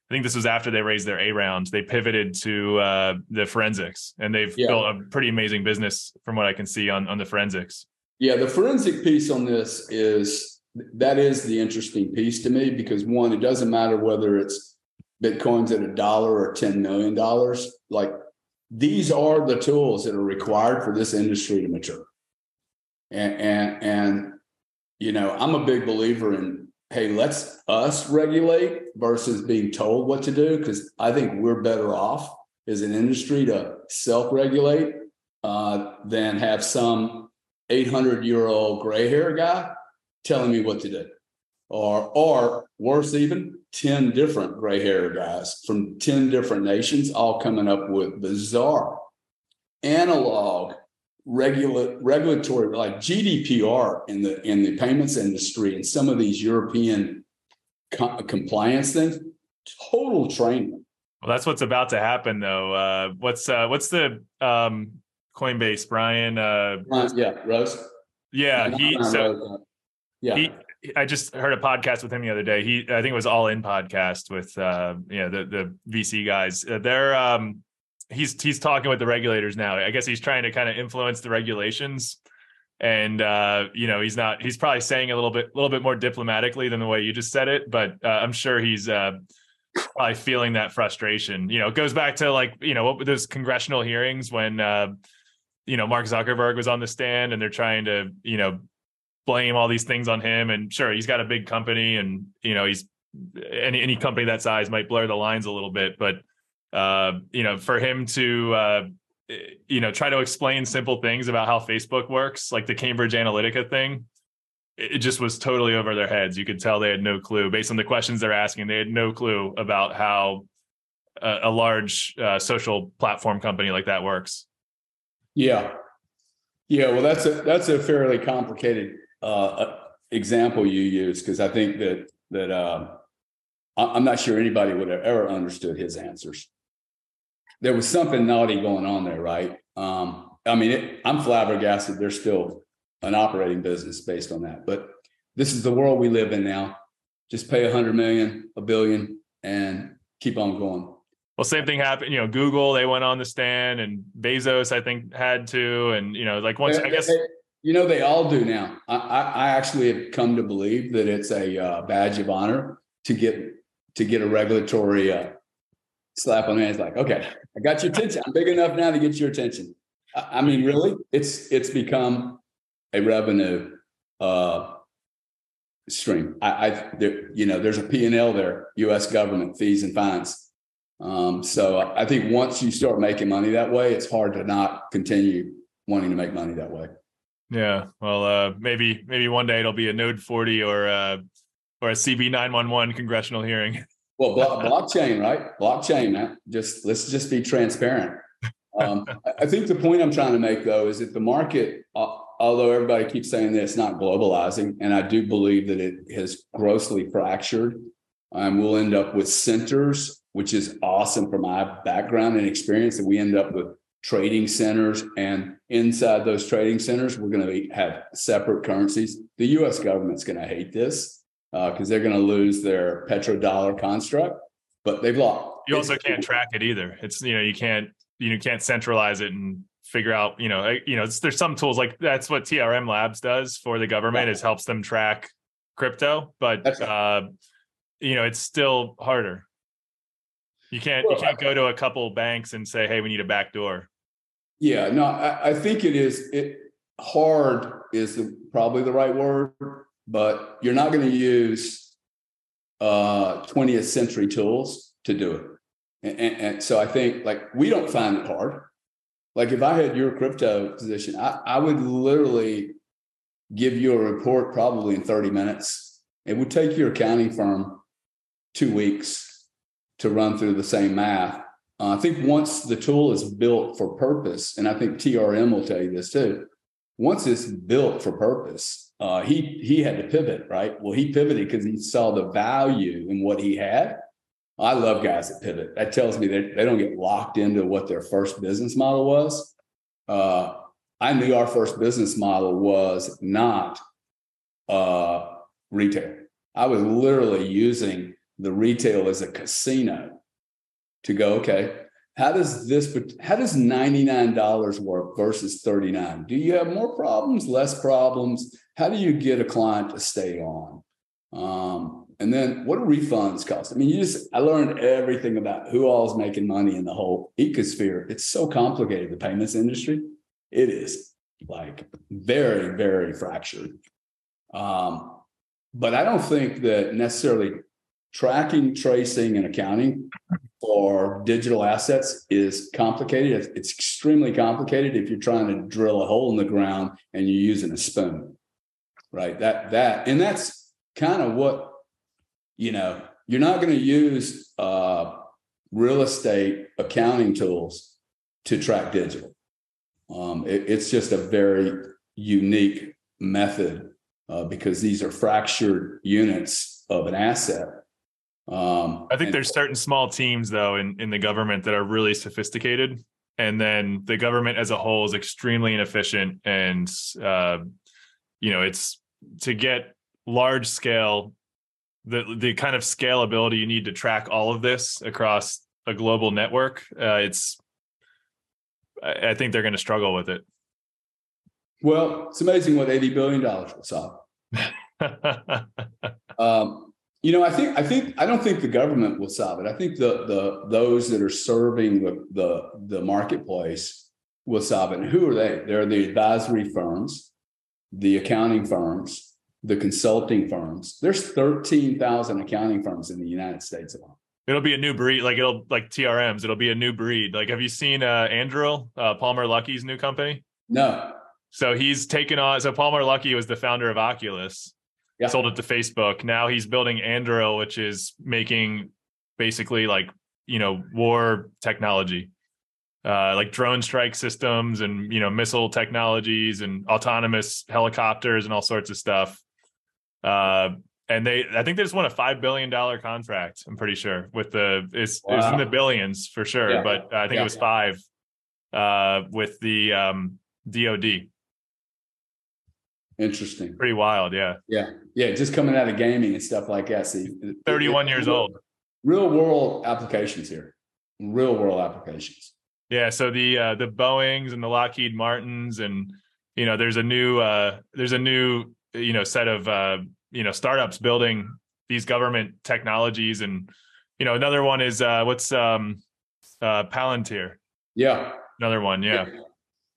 I think this was after they raised their A round. They pivoted to uh, the forensics, and they've yeah. built a pretty amazing business from what I can see on on the forensics. Yeah, the forensic piece on this is that is the interesting piece to me because one, it doesn't matter whether it's bitcoins at a dollar or ten million dollars. Like these are the tools that are required for this industry to mature. And and and you know, I'm a big believer in hey, let's us regulate versus being told what to do. Cause I think we're better off as an industry to self regulate uh, than have some 800 year old gray hair guy telling me what to do. Or, or worse, even 10 different gray hair guys from 10 different nations, all coming up with bizarre analog regula- regulatory like GDPR in the in the payments industry and some of these European co- compliance things, total training. Well, that's what's about to happen, though. Uh, what's uh, what's the um, Coinbase Brian? Uh, yeah, Rose. Yeah, he so yeah. He, I just heard a podcast with him the other day. He, I think it was All In podcast with, uh, you know, the the VC guys. Uh, they're um, he's he's talking with the regulators now. I guess he's trying to kind of influence the regulations. And uh, you know, he's not he's probably saying a little bit a little bit more diplomatically than the way you just said it, but uh, I'm sure he's uh probably feeling that frustration. You know, it goes back to like, you know, what those congressional hearings when uh, you know, Mark Zuckerberg was on the stand and they're trying to, you know, blame all these things on him. And sure, he's got a big company and, you know, he's any any company that size might blur the lines a little bit, but uh, you know, for him to, uh, you know, try to explain simple things about how Facebook works, like the Cambridge Analytica thing, it just was totally over their heads. You could tell they had no clue based on the questions they're asking. They had no clue about how a, a large uh, social platform company like that works. Yeah, yeah. Well, that's a that's a fairly complicated uh, example you use because I think that that uh, I'm not sure anybody would have ever understood his answers there was something naughty going on there, right? Um, I mean, it, I'm flabbergasted. There's still an operating business based on that, but this is the world we live in now. Just pay a hundred million, a billion, and keep on going. Well, same thing happened. You know, Google they went on the stand, and Bezos I think had to, and you know, like once I guess. You know, they all do now. I, I, actually have come to believe that it's a uh, badge of honor to get to get a regulatory uh, slap on the hand. It's like, okay, I got your attention. I'm big enough now to get your attention. I, I mean, really, it's it's become a revenue uh, stream. I, I there, you know, there's a P and L there, U.S. government fees and fines. Um, so I think once you start making money that way, it's hard to not continue wanting to make money that way. Yeah. Well, uh, maybe maybe one day it'll be a Node 40 or uh, or a CB 911 congressional hearing. Well, blo- blockchain, right? Blockchain. Man. Just let's just be transparent. Um, I think the point I'm trying to make though is that the market, uh, although everybody keeps saying that it's not globalizing, and I do believe that it has grossly fractured, um, we'll end up with centers, which is awesome from my background and experience. That we end up with trading centers, and inside those trading centers, we're going to have separate currencies. The U.S. government's going to hate this because uh, they're going to lose their petrodollar construct, but they've lost. You also can't track it either. It's you know you can't you can't centralize it and figure out you know you know there's some tools like that's what TRM Labs does for the government is helps them track crypto, but uh, you know it's still harder. You can't well, you can't go to a couple banks and say, "Hey, we need a back door." Yeah, no, I, I think it is it hard is the, probably the right word, but you're not going to use uh 20th century tools to do it. And, and, and, so I think like we don't find it hard. Like if I had your crypto position, I, I would literally give you a report probably in 30 minutes. It would take your accounting firm two weeks to run through the same math uh, I think once the tool is built for purpose, and I think TRM will tell you this too. Once it's built for purpose, uh, he he had to pivot, right? Well, he pivoted because he saw the value in what he had. I love guys that pivot. That tells me that they don't get locked into what their first business model was. Uh, I knew our first business model was not uh, retail. I was literally using the retail as a casino to go, okay, how does this, how does $99 work versus 39? Do you have more problems, less problems? How do you get a client to stay on? Um, and then what do refunds cost? I mean, you just, I learned everything about who all is making money in the whole ecosphere. It's so complicated, the payments industry. It is like very, very fractured. Um, but I don't think that necessarily tracking, tracing, and accounting for digital assets is complicated. It's extremely complicated if you're trying to drill a hole in the ground and you're using a spoon, right? That that and that's kind of what you know. You're not going to use uh, real estate accounting tools to track digital. Um, it, it's just a very unique method uh, because these are fractured units of an asset um, I think and- there's certain small teams though in in the government that are really sophisticated, and then the government as a whole is extremely inefficient, and uh, you know it's to get large scale the the kind of scalability you need to track all of this across a global network. Uh, it's I think they're going to struggle with it. Well, it's amazing what eighty billion dollars will solve. [laughs] um, you know, I think I think I don't think the government will solve it. I think the the those that are serving the the, the marketplace will solve it. And who are they? They're the advisory firms, the accounting firms, the consulting firms. There's 13,000 accounting firms in the United States alone. It'll be a new breed, like it'll like TRMs. It'll be a new breed. Like, have you seen uh uh, Palmer Luckey's new company? No. So he's taken on. So Palmer Luckey was the founder of Oculus, yeah. sold it to Facebook. Now he's building Anduril, which is making basically like you know war technology, uh, like drone strike systems and you know missile technologies and autonomous helicopters and all sorts of stuff. Uh, and they, I think they just won a five billion dollar contract. I'm pretty sure with the it's, wow. it's in the billions for sure, yeah. but I think yeah. it was five uh, with the um, DoD. Interesting. Pretty wild, yeah. Yeah. Yeah. Just coming out of gaming and stuff like that. See, 31 it, years real, old. Real world applications here. Real world applications. Yeah. So the uh the Boeings and the Lockheed Martins and you know there's a new uh, there's a new you know set of uh, you know startups building these government technologies and you know another one is uh, what's um, uh, Palantir. Yeah, another one. Yeah. yeah.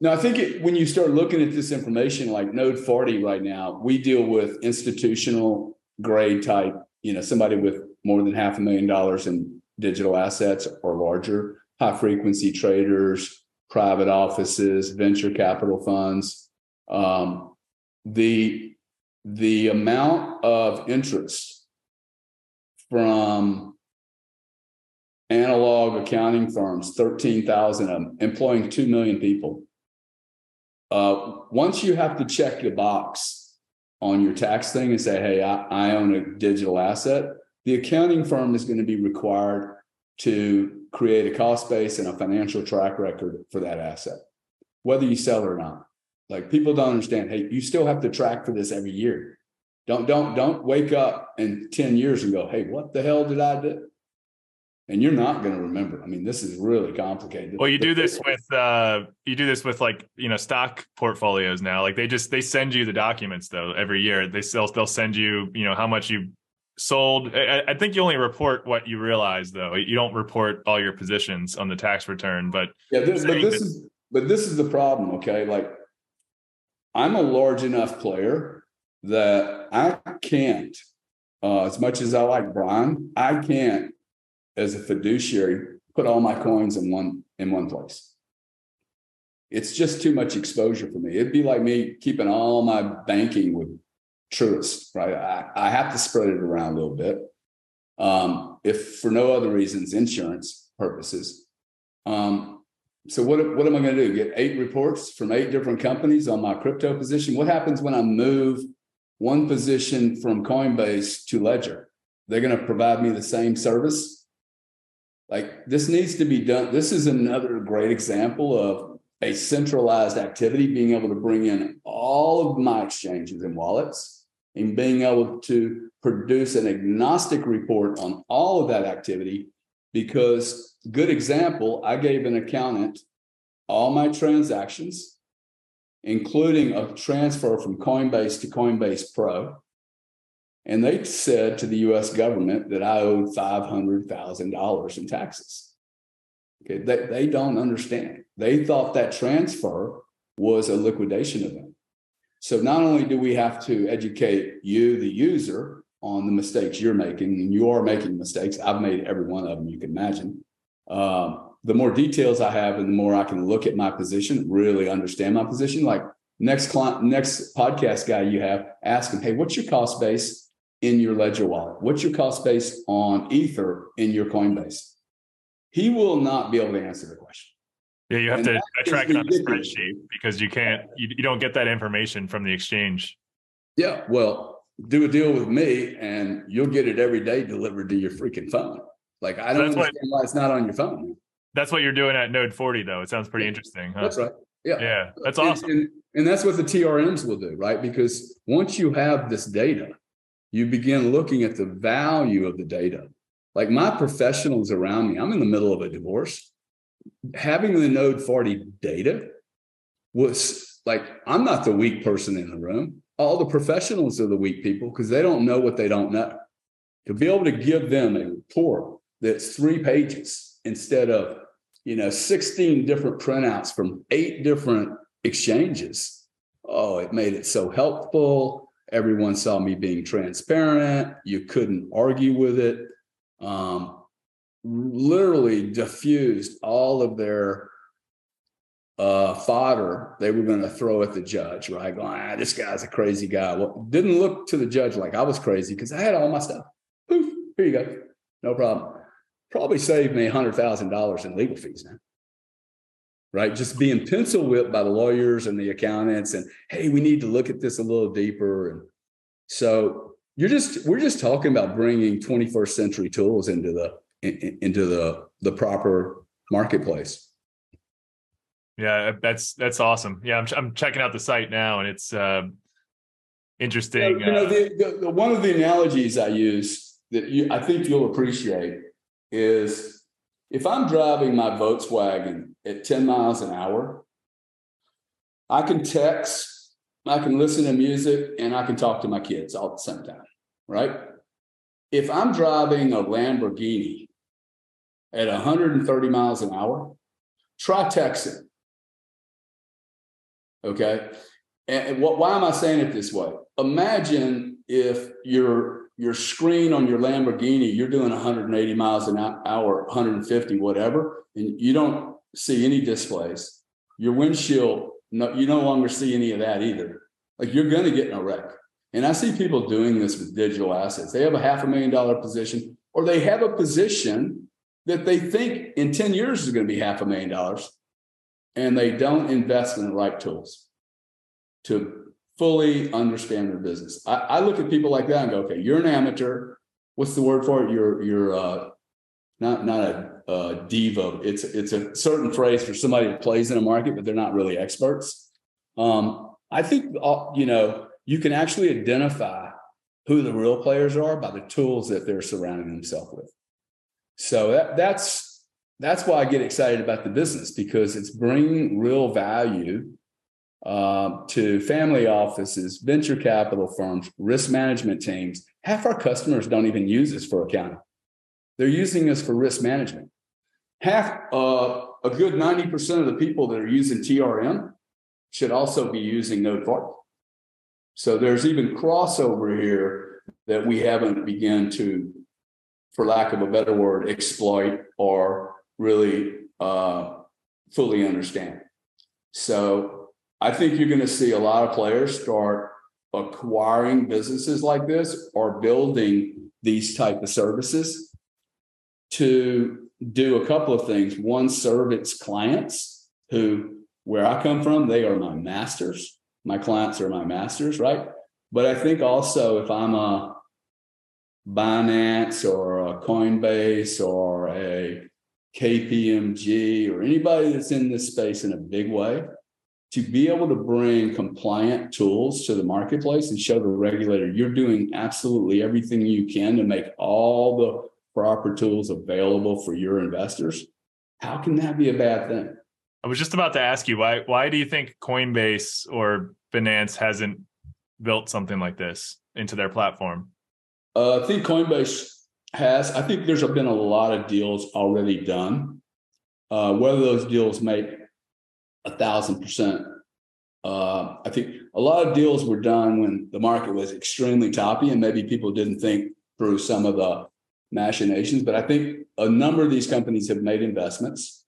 No, I think it, when you start looking at this information, like Node 40 right now, we deal with institutional grade type, you know, somebody with more than half a million dollars in digital assets or larger, high frequency traders, private offices, venture capital funds. Um, the the amount of interest from analog accounting firms, 13,000 of them, employing 2 million people. Uh, once you have to check the box on your tax thing and say, hey, I, I own a digital asset, the accounting firm is going to be required to create a cost base and a financial track record for that asset, whether you sell or not. Like people don't understand, hey, you still have to track for this every year. Don't don't don't wake up in 10 years and go, hey, what the hell did I do? And you're not going to remember. I mean, this is really complicated. Well, you do this with uh you do this with like, you know, stock portfolios now. Like they just they send you the documents though every year. They still they'll send you, you know, how much you sold. I, I, think you only report what you realize, though. You don't report all your positions on the tax return. But yeah, this, but this is but this is the problem. Okay, like I'm a large enough player that I can't, uh, as much as I like Brian, I can't, as a fiduciary, put all my coins in one in one place. It's just too much exposure for me. It'd be like me keeping all my banking with Truist, right? I, I have to spread it around a little bit. Um, if for no other reasons, insurance purposes. Um, so what, what am I going to do? Get eight reports from eight different companies on my crypto position? What happens when I move one position from Coinbase to Ledger? They're going to provide me the same service. Like this needs to be done. This is another great example of a centralized activity, being able to bring in all of my exchanges and wallets and being able to produce an agnostic report on all of that activity because good example i gave an accountant all my transactions including a transfer from coinbase to coinbase pro and they said to the us government that i owed $500000 in taxes okay they, they don't understand they thought that transfer was a liquidation event so not only do we have to educate you, the user, on the mistakes you're making, and you are making mistakes. I've made every one of them you can imagine. Um, the more details I have, and the more I can look at my position, really understand my position. Like next client, next podcast guy you have, ask him, "Hey, what's your cost base in your Ledger wallet? What's your cost base on Ether in your Coinbase?" He will not be able to answer the question. Yeah, you have and to track it on a spreadsheet because you can't, you, you don't get that information from the exchange. Yeah, well, do a deal with me and you'll get it every day delivered to your freaking phone. Like I don't that's understand what, why it's not on your phone. That's what you're doing at Node 40, though. It sounds pretty yeah, interesting. Huh? That's right. Yeah. Yeah. That's awesome. And, and, and that's what the TRMs will do, right? Because once you have this data, you begin looking at the value of the data. Like my professionals around me, I'm in the middle of a divorce. Having the node 40 data was like i'm not the weak person in the room. All the professionals are the weak people because they don't know what they don't know. To be able to give them a report that's three pages instead of you know 16 different printouts from eight different exchanges oh it made it so helpful everyone saw me being transparent you couldn't argue with it um, literally diffused all of their uh, fodder they were going to throw at the judge, right? Going, ah, this guy's a crazy guy. Well, didn't look to the judge like I was crazy because I had all my stuff. Poof, here you go. No problem. Probably saved me $100,000 in legal fees now. Right. Just being pencil whipped by the lawyers and the accountants and, hey, we need to look at this a little deeper. And so you're just, we're just talking about bringing 21st century tools into the in, into the the proper marketplace. Yeah, that's that's awesome. Yeah, I'm I'm checking out the site now, and it's uh, interesting. Yeah, you know, uh, the, the, the, one of the analogies I use that you, I think you'll appreciate is if I'm driving my Volkswagen at 10 miles an hour, I can text, I can listen to music, and I can talk to my kids all at the same time, right? If I'm driving a Lamborghini at 130 miles an hour, try texting. Okay. And what, why am I saying it this way? Imagine if your your screen on your Lamborghini, you're doing 180 miles an hour, 150, whatever, and you don't see any displays. Your windshield, no, you no longer see any of that either. Like you're going to get in a wreck. And I see people doing this with digital assets. They have a half a million dollar position, or they have a position that they think in 10 years is going to be half a million dollars, and they don't invest in the right tools to fully understand their business. I, I, look at people like that and go, okay, you're an amateur. What's the word for it? You're you're uh, not not a, a devo. It's it's a certain phrase for somebody that plays in a market, but they're not really experts. Um, I think uh, you know you can actually identify who the real players are by the tools that they're surrounding themselves with. So that, that's that's why I get excited about the business because it's bringing real value uh, to family offices, venture capital firms, risk management teams. Half our customers don't even use us for accounting. They're using us for risk management. Half, uh, a good 90% of the people that are using TRM should also be using Node 40. So there's even crossover here that we haven't begun to, for lack of a better word, exploit or really uh, fully understand. So I think you're going to see a lot of players start acquiring businesses like this or building these type of services to do a couple of things. One, serve its clients who, where I come from, they are my masters. My clients are my masters, right? But I think also if I'm a Binance or a Coinbase or a KPMG or anybody that's in this space in a big way, to be able to bring compliant tools to the marketplace and show the regulator you're doing absolutely everything you can to make all the proper tools available for your investors how can that be a bad thing? I was just about to ask you why why do you think coinbase or binance hasn't built something like this into their platform? Uh, i think coinbase has. I think there's been a lot of deals already done. Uh, whether those deals make a thousand percent. Uh, I think a lot of deals were done when the market was extremely toppy, and maybe people didn't think through some of the machinations. But I think a number of these companies have made investments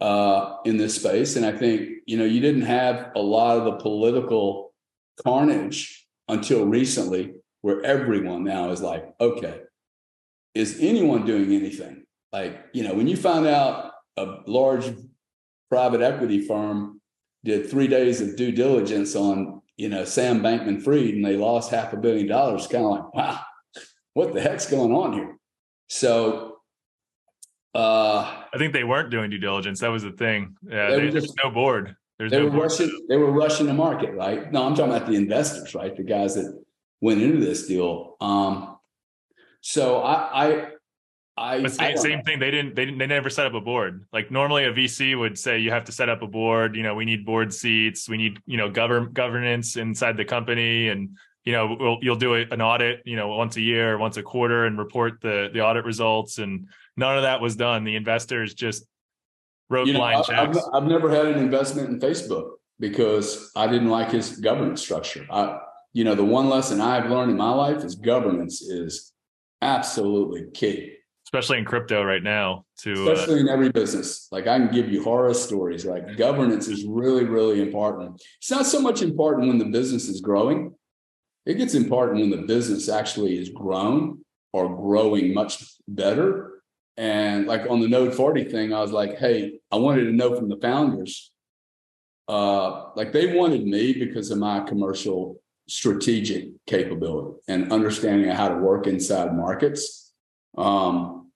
uh, in this space, and I think you know you didn't have a lot of the political carnage until recently, where everyone now is like, okay, is anyone doing anything? Like you know, when you find out a large private equity firm did three days of due diligence on you know Sam Bankman Fried and they lost half a billion dollars. Kind of like, wow, what the heck's going on here? So uh I think they weren't doing due diligence. That was the thing. Yeah, they, just, there's no board. There's they no were board. rushing. They were rushing the market, right? No, I'm talking about the investors, right? The guys that went into this deal. Um, so I, I I, but same, same thing. They didn't. They didn't. They never set up a board. Like normally, a VC would say you have to set up a board. You know, we need board seats. We need you know govern governance inside the company, and you know we'll, you'll do an audit. You know, once a year, once a quarter, and report the the audit results. And none of that was done. The investors just wrote you know, blind checks. I've, I've never had an investment in Facebook because I didn't like his governance structure. I, you know, the one lesson I've learned in my life is governance is absolutely key especially in crypto right now to uh, especially uh, in every business like i can give you horror stories like governance is really really important it's not so much important when the business is growing it gets important when the business actually is grown or growing much better. And like on the node 40 thing i was like hey i wanted to know from the founders uh like they wanted me because of my commercial strategic capability and understanding of how to work inside markets. Um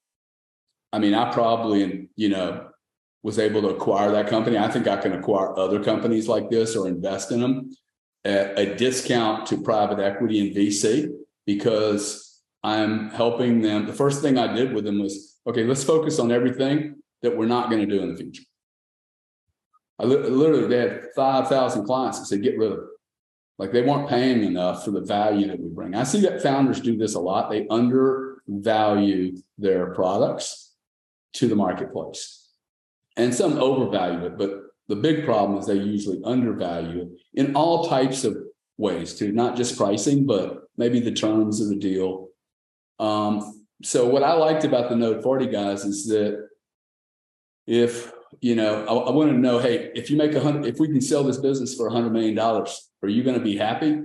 I mean, I probably, you know, was able to acquire that company. I think I can acquire other companies like this or invest in them at a discount to private equity and VC because I'm helping them. The first thing I did with them was, okay, let's focus on everything that we're not going to do in the future. I li- literally they had five thousand clients that said get rid of it. Like they weren't paying enough for the value that we bring. I see that founders do this a lot. They undervalue their products to the marketplace, and some overvalue it. But the big problem is they usually undervalue it in all types of ways too, not just pricing, but maybe the terms of the deal. Um, so what I liked about the Node 40 guys is that if you know, I, I want to know, hey, if you make a hundred, if we can sell this business for a hundred million dollars, are you going to be happy?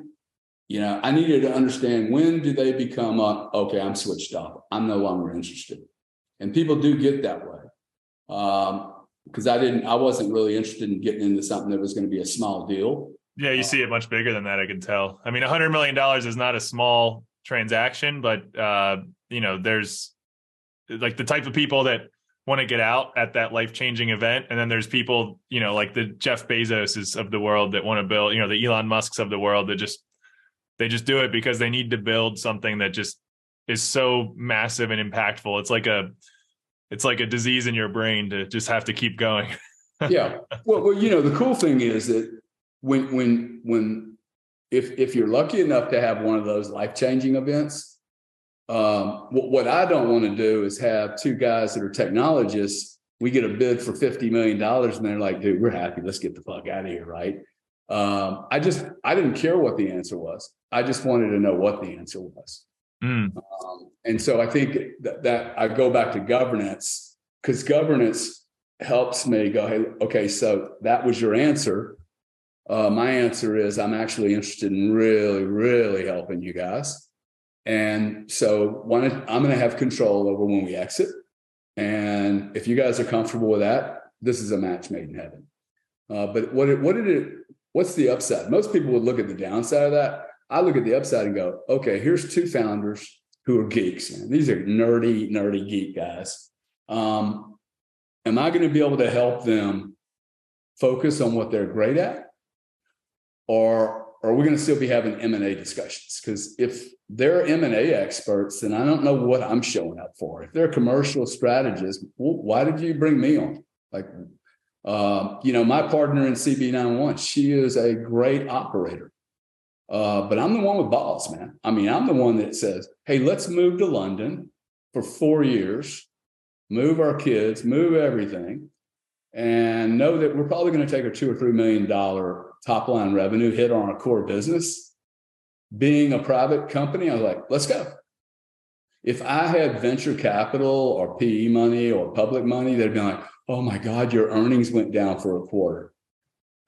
You know, I needed to understand when do they become a, Okay, I'm switched off. I'm no longer interested. And people do get that way. Um, because I didn't, I wasn't really interested in getting into something that was going to be a small deal. Yeah, you see it much bigger than that. I can tell. I mean, hundred million dollars is not a small transaction, but uh, you know, there's like the type of people that want to get out at that life changing event, and then there's people, you know, like the Jeff Bezoses of the world that want to build, you know, the Elon Musk's of the world that just they just do it because they need to build something that just is so massive and impactful. It's like a it's like a disease in your brain to just have to keep going. [laughs] yeah. Well, well, you know, the cool thing is that when when when if if you're lucky enough to have one of those life changing events, um, what, what I don't want to do is have two guys that are technologists. We get a bid for fifty million dollars, and they're like, "Dude, we're happy. Let's get the fuck out of here." Right? Um, I just I didn't care what the answer was. I just wanted to know what the answer was. Mm. Um, and so I think that, that I go back to governance because governance helps me go, hey, okay, so that was your answer. Uh, my answer is I'm actually interested in really, really helping you guys. And so one, I'm going to have control over when we exit. And if you guys are comfortable with that, this is a match made in heaven. Uh, but what, what did it, what's the upside? Most people would look at the downside of that. I look at the upside and go, okay, here's two founders who are geeks. Man. These are nerdy, nerdy geek guys. Um, am I going to be able to help them focus on what they're great at? Or are we going to still be having M&A discussions? Because if they're M&A experts, then I don't know what I'm showing up for. If they're commercial strategists, well, why did you bring me on? Like, uh, you know, my partner in CB91, she is a great operator. Uh, but I'm the one with balls, man. I mean, I'm the one that says, hey, let's move to London for four years, move our kids, move everything, and know that we're probably going to take a two or three million dollar top line revenue hit on our core business. Being a private company, I was like, let's go. If I had venture capital or PE money or public money, they'd be like, oh my God, your earnings went down for a quarter.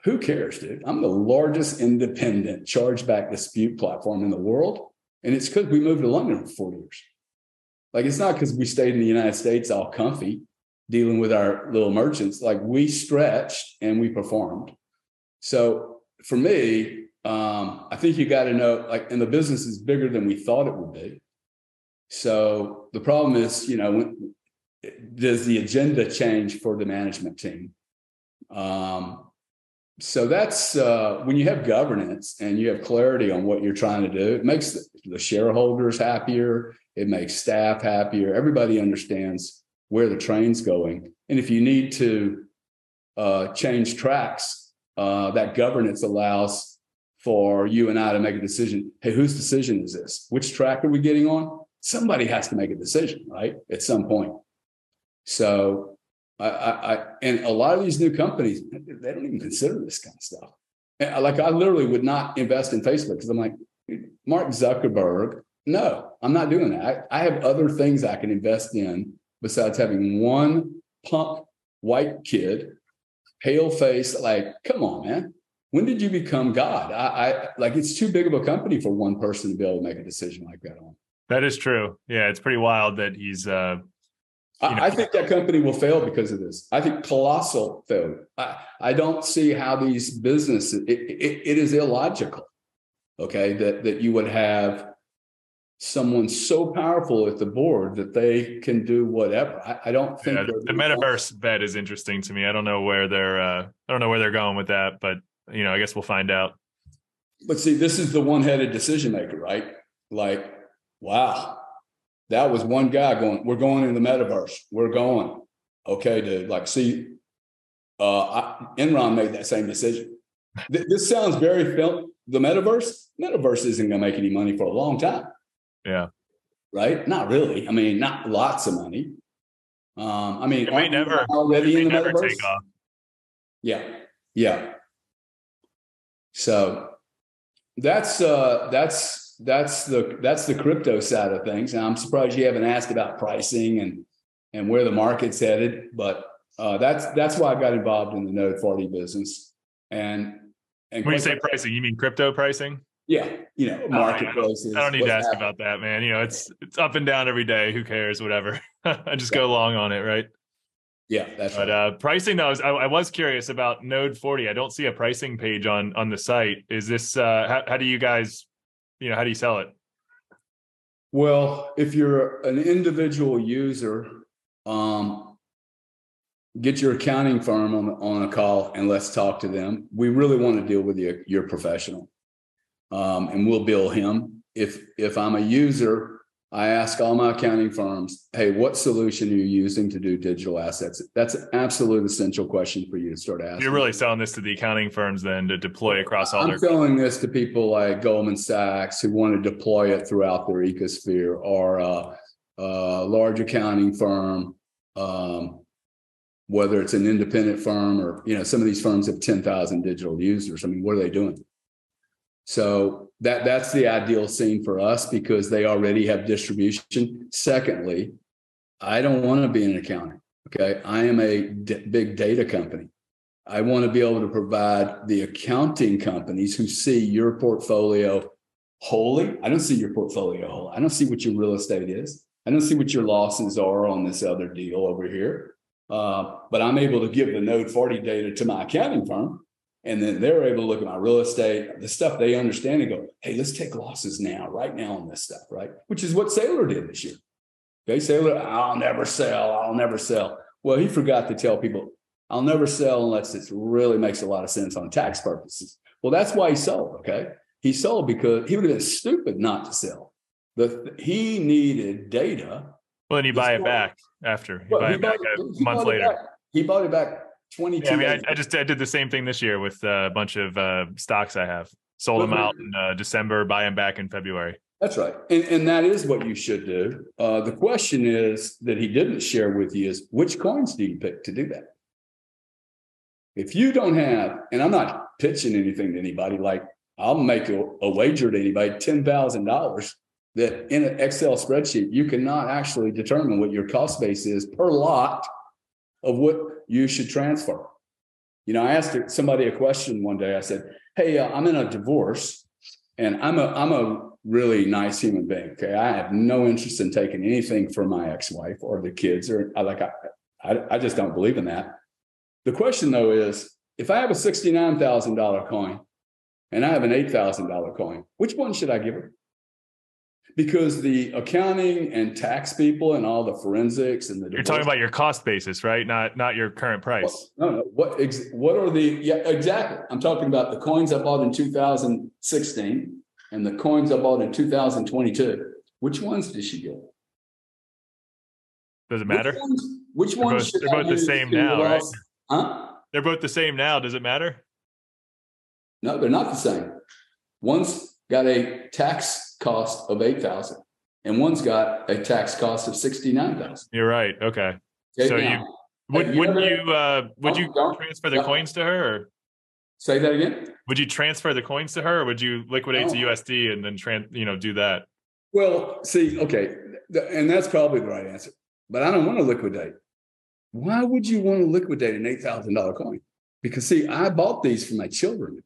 Who cares, dude? I'm the largest independent chargeback dispute platform in the world. And it's because we moved to London for four years. Like it's not because we stayed in the United States all comfy dealing with our little merchants. Like we stretched and we performed. So for me, um, I think you got to know, like, and the business is bigger than we thought it would be. So the problem is, you know, when, does the agenda change for the management team? Um, so that's uh, when you have governance and you have clarity on what you're trying to do it makes the shareholders happier it makes staff happier everybody understands where the train's going. And if you need to uh, change tracks uh, that governance allows for you and i to make a decision hey whose decision is this? Which track are we getting on? Somebody has to make a decision right at some point. So I, I, and a lot of these new companies, they don't even consider this kind of stuff. And like I literally would not invest in Facebook because I'm like, Mark Zuckerberg, no, I'm not doing that. I, I have other things I can invest in besides having one punk white kid, pale face. Like, come on, man. When did you become God? I, I like it's too big of a company for one person to be able to make a decision like that on. That is true. Yeah, it's pretty wild that he's uh I, know, I think that company will fail because of this. I think colossal failure. I, I don't see how these businesses, it, it, it is illogical, okay, that, that you would have someone so powerful at the board that they can do whatever. I, I don't think yeah, the metaverse bet is interesting to me. I don't know where they're uh, I don't know where they're going with that, but you know, I guess we'll find out. But see, this is the one-headed decision maker, right? Like, wow, that was one guy going, we're going in the metaverse. We're going. Okay, dude. Like, see, uh, I, Enron made that same decision. this sounds very film. The metaverse, metaverse isn't going to make any money for a long time. Yeah. Right? Not really. I mean, not lots of money. Um, I mean, it may never already in the never metaverse. take off. Yeah, yeah. So that's uh, that's that's the that's the crypto side of things. And I'm surprised you haven't asked about pricing and and where the market's headed, but uh, that's that's why I got involved in the Node 40 business. And and when you say pricing, you mean crypto pricing? Yeah, you know, marketplaces. I don't, I don't need to ask happening. about that, man. You know, it's it's up and down every day. Who cares? Whatever. [laughs] I just yeah. go along on it, right? Yeah, that's but right. uh, pricing though, I was, I, I, was curious about Node 40. I don't see a pricing page on on the site. Is this uh, how, how do you guys, you know, how do you sell it? Well, if you're an individual user, um, get your accounting firm on on a call and let's talk to them. We really want to deal with you, your professional, um, and we'll bill him. If if I'm a user I ask all my accounting firms, hey, what solution are you using to do digital assets? That's an absolute essential question for you to start asking. You're really selling this to the accounting firms then to deploy across all I'm their selling this to people like Goldman Sachs who want to deploy it throughout their ecosphere or a, a large accounting firm, um, whether it's an independent firm or, you know, some of these firms have 10,000 digital users. I mean, what are they doing? So that that's the ideal scene for us because they already have distribution. Secondly, I don't want to be in accounting. Okay, I am a d- big data company. I want to be able to provide the accounting companies who see your portfolio wholly. I don't see your portfolio whole. I don't see what your real estate is. I don't see what your losses are on this other deal over here. Uh, but I'm able to give the Node 40 data to my accounting firm and then they're able to look at my real estate, the stuff they understand and go, hey, let's take losses now, right now on this stuff, right? Which is what Saylor did this year. Okay, Saylor, I'll never sell, I'll never sell. Well, he forgot to tell people, I'll never sell unless it really makes a lot of sense on tax purposes. Well, that's why he sold, okay? He sold because he would have been stupid not to sell. The, he needed data. Well, then you buy it back after. You well, buy it back a month later. He bought it back 22. Yeah, I mean, I, I, just I did the same thing this year with uh, a bunch of uh, stocks I have. Sold them out in uh, December, buy them back in February. That's right, and, and that is what you should do. Uh, the question is that he didn't share with you is which coins do you pick to do that? If you don't have, and I'm not pitching anything to anybody, like I'll make a, a wager to anybody ten thousand dollars that in an Excel spreadsheet you cannot actually determine what your cost base is per lot of what you should transfer. You know, I asked somebody a question one day. I said, "Hey, uh, I'm in a divorce, and I'm a I'm a really nice human being. Okay, I have no interest in taking anything from my ex-wife or the kids, or I like I, I, I just don't believe in that. The question though is, if I have a sixty nine thousand dollar coin, and I have an eight thousand dollar coin, which one should I give her? Because the accounting and tax people and all the forensics and the you're talking about your cost basis right? Not not your current price. No no. What ex, what are the yeah exactly. I'm talking about the coins i bought in 2016 and the coins i bought in 2022 which ones did she get? Does it matter? which ones, which they're ones both, they're both the same now right? huh? They're both the same now. Does it matter? No they're not the same. One's got a tax cost of eight thousand, and one's got a tax cost of sixty nine thousand. You're right. Okay. okay so now, you would would you uh would you transfer the coins to her? Or? Say that again. Would you transfer the coins to her, or would you liquidate to USD and then trans you know do that? Well, see, okay, and that's probably the right answer. But I don't want to liquidate. Why would you want to liquidate an eight thousand dollar coin? Because see, I bought these for my children.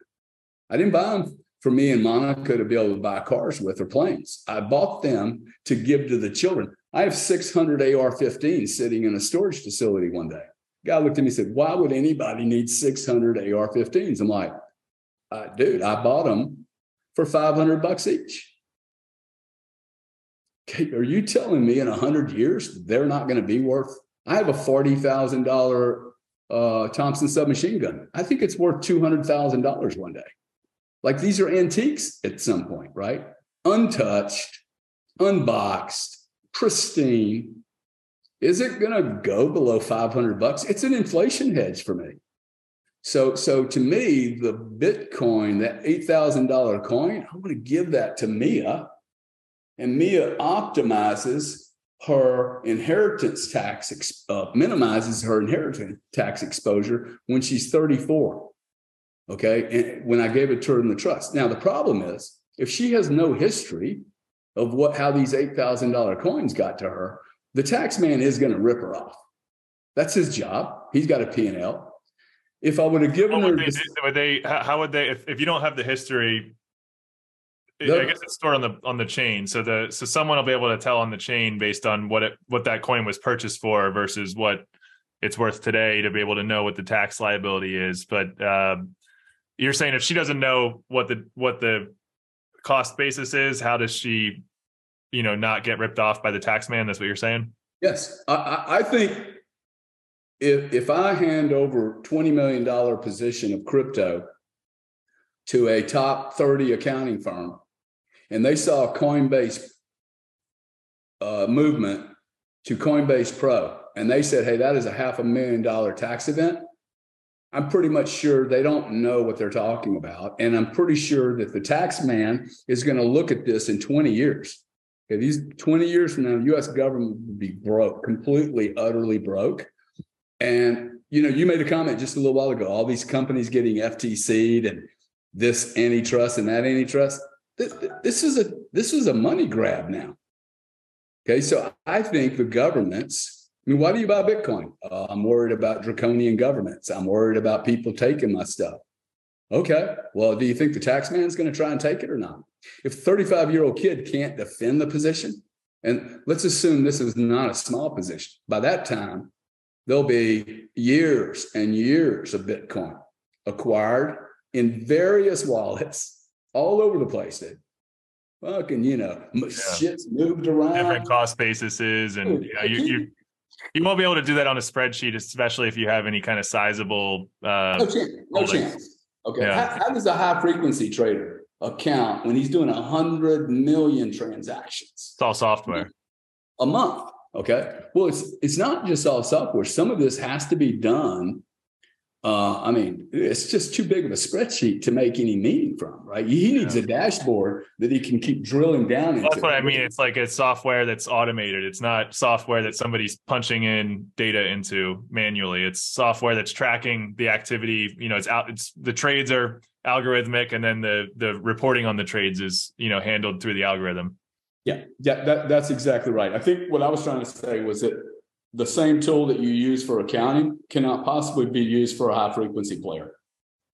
I didn't buy them for me and Monica to be able to buy cars with or planes. I bought them to give to the children. I have 600 AR 15s sitting in a storage facility one day. Guy looked at me and said, Why would anybody need 600 AR 15s? I'm like, uh, Dude, I bought them for 500 bucks each. Okay, are you telling me in 100 years they're not going to be worth? I have a $40,000 uh, Thompson submachine gun. I think it's worth $200,000 one day. Like these are antiques at some point, right? Untouched, unboxed, pristine. Is it going to go below 500 bucks? It's an inflation hedge for me. So, so to me, the Bitcoin, that eight thousand dollar coin, I'm going to give that to Mia, and Mia optimizes her inheritance tax, uh, minimizes her inheritance tax exposure when she's 34. Okay, and when I gave it to her in the trust. Now the problem is, if she has no history of what how these eight thousand dollar coins got to her, the tax man is going to rip her off. That's his job. He's got a P and L if I would have given would her, they, this, would they? How would they? If, if you don't have the history, the, I guess it's stored on the on the chain. So the so someone will be able to tell on the chain based on what it what that coin was purchased for versus what it's worth today to be able to know what the tax liability is. But uh, you're saying if she doesn't know what the what the cost basis is, how does she, you know, not get ripped off by the tax man? That's what you're saying. Yes, I, I think if if I hand over twenty million dollar position of crypto to a top thirty accounting firm, and they saw Coinbase uh, movement to Coinbase Pro, and they said, "Hey, that is a half a million dollar tax event." I'm pretty much sure they don't know what they're talking about, and I'm pretty sure that the tax man is going to look at this in 20 years. Okay, these 20 years from now, the U.S. government would be broke, completely, utterly broke and you know, you made a comment just a little while ago. All these companies getting FTC'd and this antitrust and that antitrust. This, this is a this is a money grab now. Okay, so I think the governments. I mean, why do you buy Bitcoin? Uh, I'm worried about draconian governments. I'm worried about people taking my stuff. Okay, well, do you think the tax man is going to try and take it or not? If a 35 year old kid can't defend the position, and let's assume this is not a small position, by that time, there'll be years and years of Bitcoin acquired in various wallets all over the place. Dude. Fucking, you know, yeah. shit's moved around. Different cost bases, and know, you, you you won't be able to do that on a spreadsheet, especially if you have any kind of sizable. Uh, no chance. No chance. Okay. Yeah. How, how does a high frequency trader account when he's doing a hundred million transactions? It's all software. A month. Okay. Well, it's it's not just all software. Some of this has to be done. Uh, I mean, it's just too big of a spreadsheet to make any meaning from, right? He needs yeah. a dashboard that he can keep drilling down into. That's what I mean. It's like a software that's automated. It's not software that somebody's punching in data into manually. It's software that's tracking the activity. You know, it's out. It's the trades are algorithmic, and then the the reporting on the trades is you know handled through the algorithm. Yeah, yeah, that, that's exactly right. I think what I was trying to say was that the same tool that you use for accounting cannot possibly be used for a high frequency player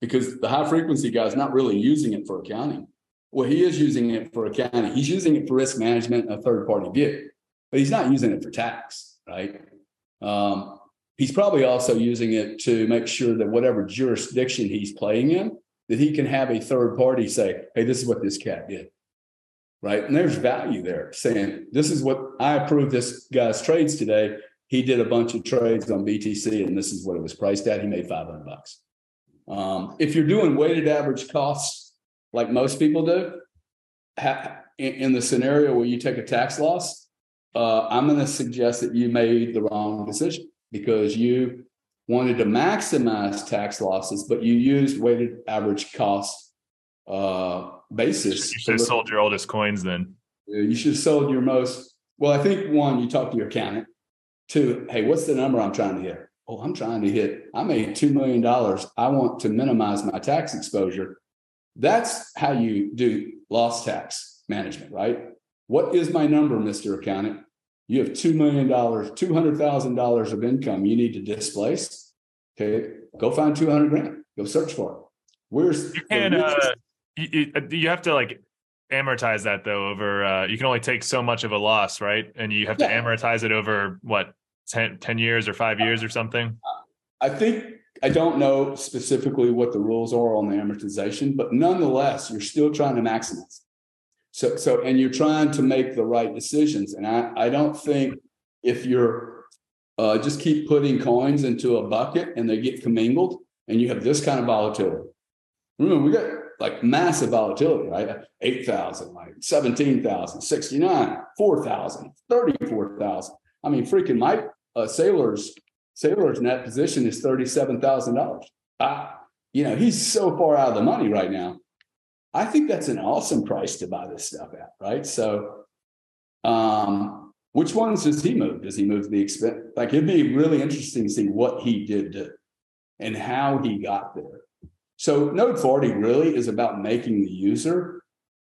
because the high frequency guy is not really using it for accounting. Well, he is using it for accounting. He's using it for risk management and a third party view, but he's not using it for tax, right? Um, he's probably also using it to make sure that whatever jurisdiction he's playing in, that he can have a third party say, "Hey, this is what this cat did." right? And there's value there saying, this is what I approve this guy's trades today. He did a bunch of trades on BTC and this is what it was priced at. He made 500 bucks. Um, if you're doing weighted average costs like most people do, ha- in, in, the scenario where you take a tax loss, uh, I'm going to suggest that you made the wrong decision because you wanted to maximize tax losses, but you used weighted average cost uh, basis. You should have sold your oldest coins then. You should have sold your most. Well, I think one, you talk to your accountant. Two, hey, what's the number I'm trying to hit? Oh, I'm trying to hit, I made $2 million. I want to minimize my tax exposure. That's how you do loss tax management, right? What is my number, Mr. Accountant? You have $2 million, $200,000 of income you need to displace. Okay, go find 200 grand. Go search for it. Where's you can uh, you, you have to like amortize that though over uh, you can only take so much of a loss right and you have to amortize it over what 10, 10 years or five years or something i think i don't know specifically what the rules are on the amortization but nonetheless you're still trying to maximize so so and you're trying to make the right decisions and i i don't think if you're uh, just keep putting coins into a bucket and they get commingled and you have this kind of volatility remember we got like massive volatility, right? 8,000, like 17,000, 69, 4,000, 34,000. I mean, freaking my uh, Saylor's, Saylor's net position is $37,000. Ah, you know, he's so far out of the money right now. I think that's an awesome price to buy this stuff at, right? So, um, which ones does he move? Does he move the expense? Like, it'd be really interesting to see what he did to, and how he got there. So, Node 40 really is about making the user,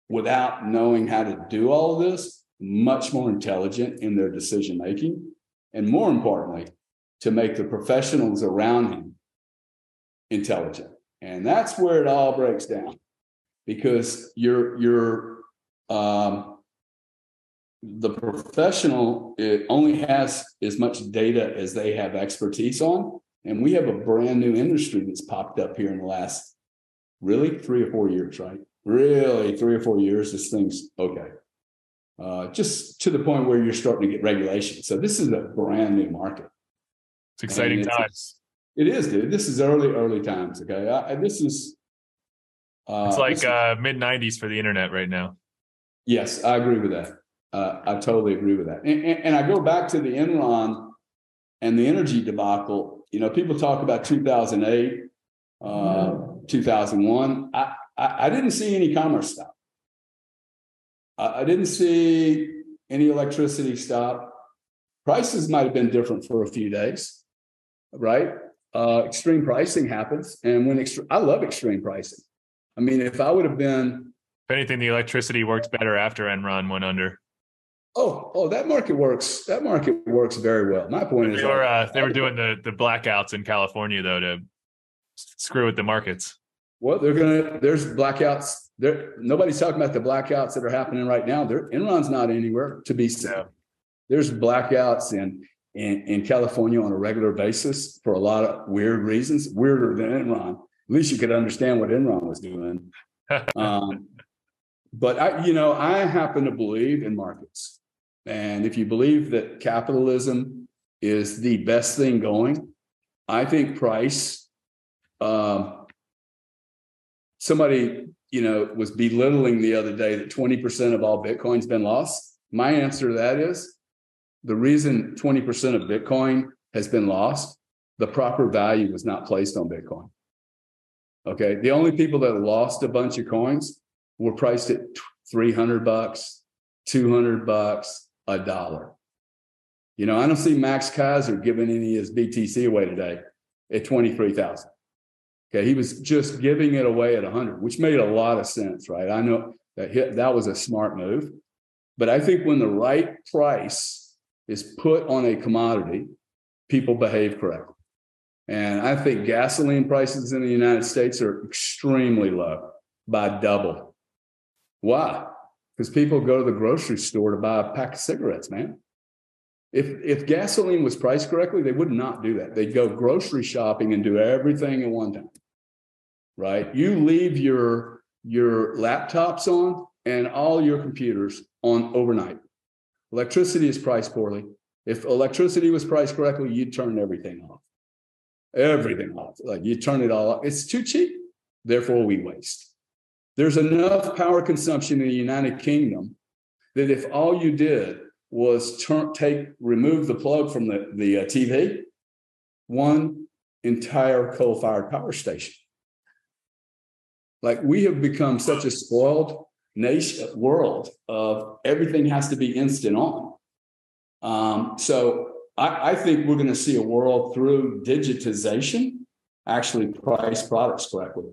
without knowing how to do all of this, much more intelligent in their decision making. And more importantly, to make the professionals around him intelligent. And that's where it all breaks down because you're, you're, um, the professional it only has as much data as they have expertise on. And we have a brand new industry that's popped up here in the last really three or four years, right? Really, three or four years, this thing's okay. Uh, just to the point where you're starting to get regulation. So this is a brand new market. It's exciting it's, times. It is, dude. This is early, early times. Okay, I, this is. Uh, it's like uh, mid '90s for the internet right now. Yes, I agree with that. Uh, I totally agree with that. And, and, and, I go back to the Enron and the energy debacle. You know, people talk about 2008, uh, 2001. I, I, I didn't see any commerce stop. I, didn't see any electricity stop. Prices might have been different for a few days, right? Uh, extreme pricing happens, and when extre- I love extreme pricing. I mean, if I would have been, if anything, the electricity works better after Enron went under. Oh, oh, that market works. That market works very well. My point they is, were uh, they were doing the the blackouts in California though to screw with the markets. Well, they're gonna. There's blackouts. There, nobody's talking about the blackouts that are happening right now. There, Enron's not anywhere to be seen. There's blackouts in, in in California on a regular basis for a lot of weird reasons, weirder than Enron. At least you could understand what Enron was doing. [laughs] um, but I, you know, I happen to believe in markets, and if you believe that capitalism is the best thing going, I think price. Um, somebody, you know, was belittling the other day that 20% of all Bitcoin's been lost. My answer to that is the reason 20% of Bitcoin has been lost, the proper value was not placed on Bitcoin. Okay. The only people that lost a bunch of coins were priced at 300 bucks, 200 bucks, a dollar. You know, I don't see Max Keiser giving any of his BTC away today at 23,000. Okay, he was just giving it away at 100, which made a lot of sense, right? I know that hit, that was a smart move, but I think when the right price is put on a commodity, people behave correctly. And I think gasoline prices in the United States are extremely low by double. Why? Because people go to the grocery store to buy a pack of cigarettes, man. If if gasoline was priced correctly, they would not do that. They'd go grocery shopping and do everything at one time right? You leave your your laptops on and all your computers on overnight. Electricity is priced poorly. If electricity was priced correctly, you'd turn everything off. Everything off. Like you turn it all off. It's too cheap. Therefore, we waste. There's enough power consumption in the United Kingdom that if all you did was turn, take, remove the plug from the, the uh, TV, one entire coal-fired power station like we have become such a spoiled nation world of everything has to be instant on. Um, so I, I think we're going to see a world through digitization actually price products correctly.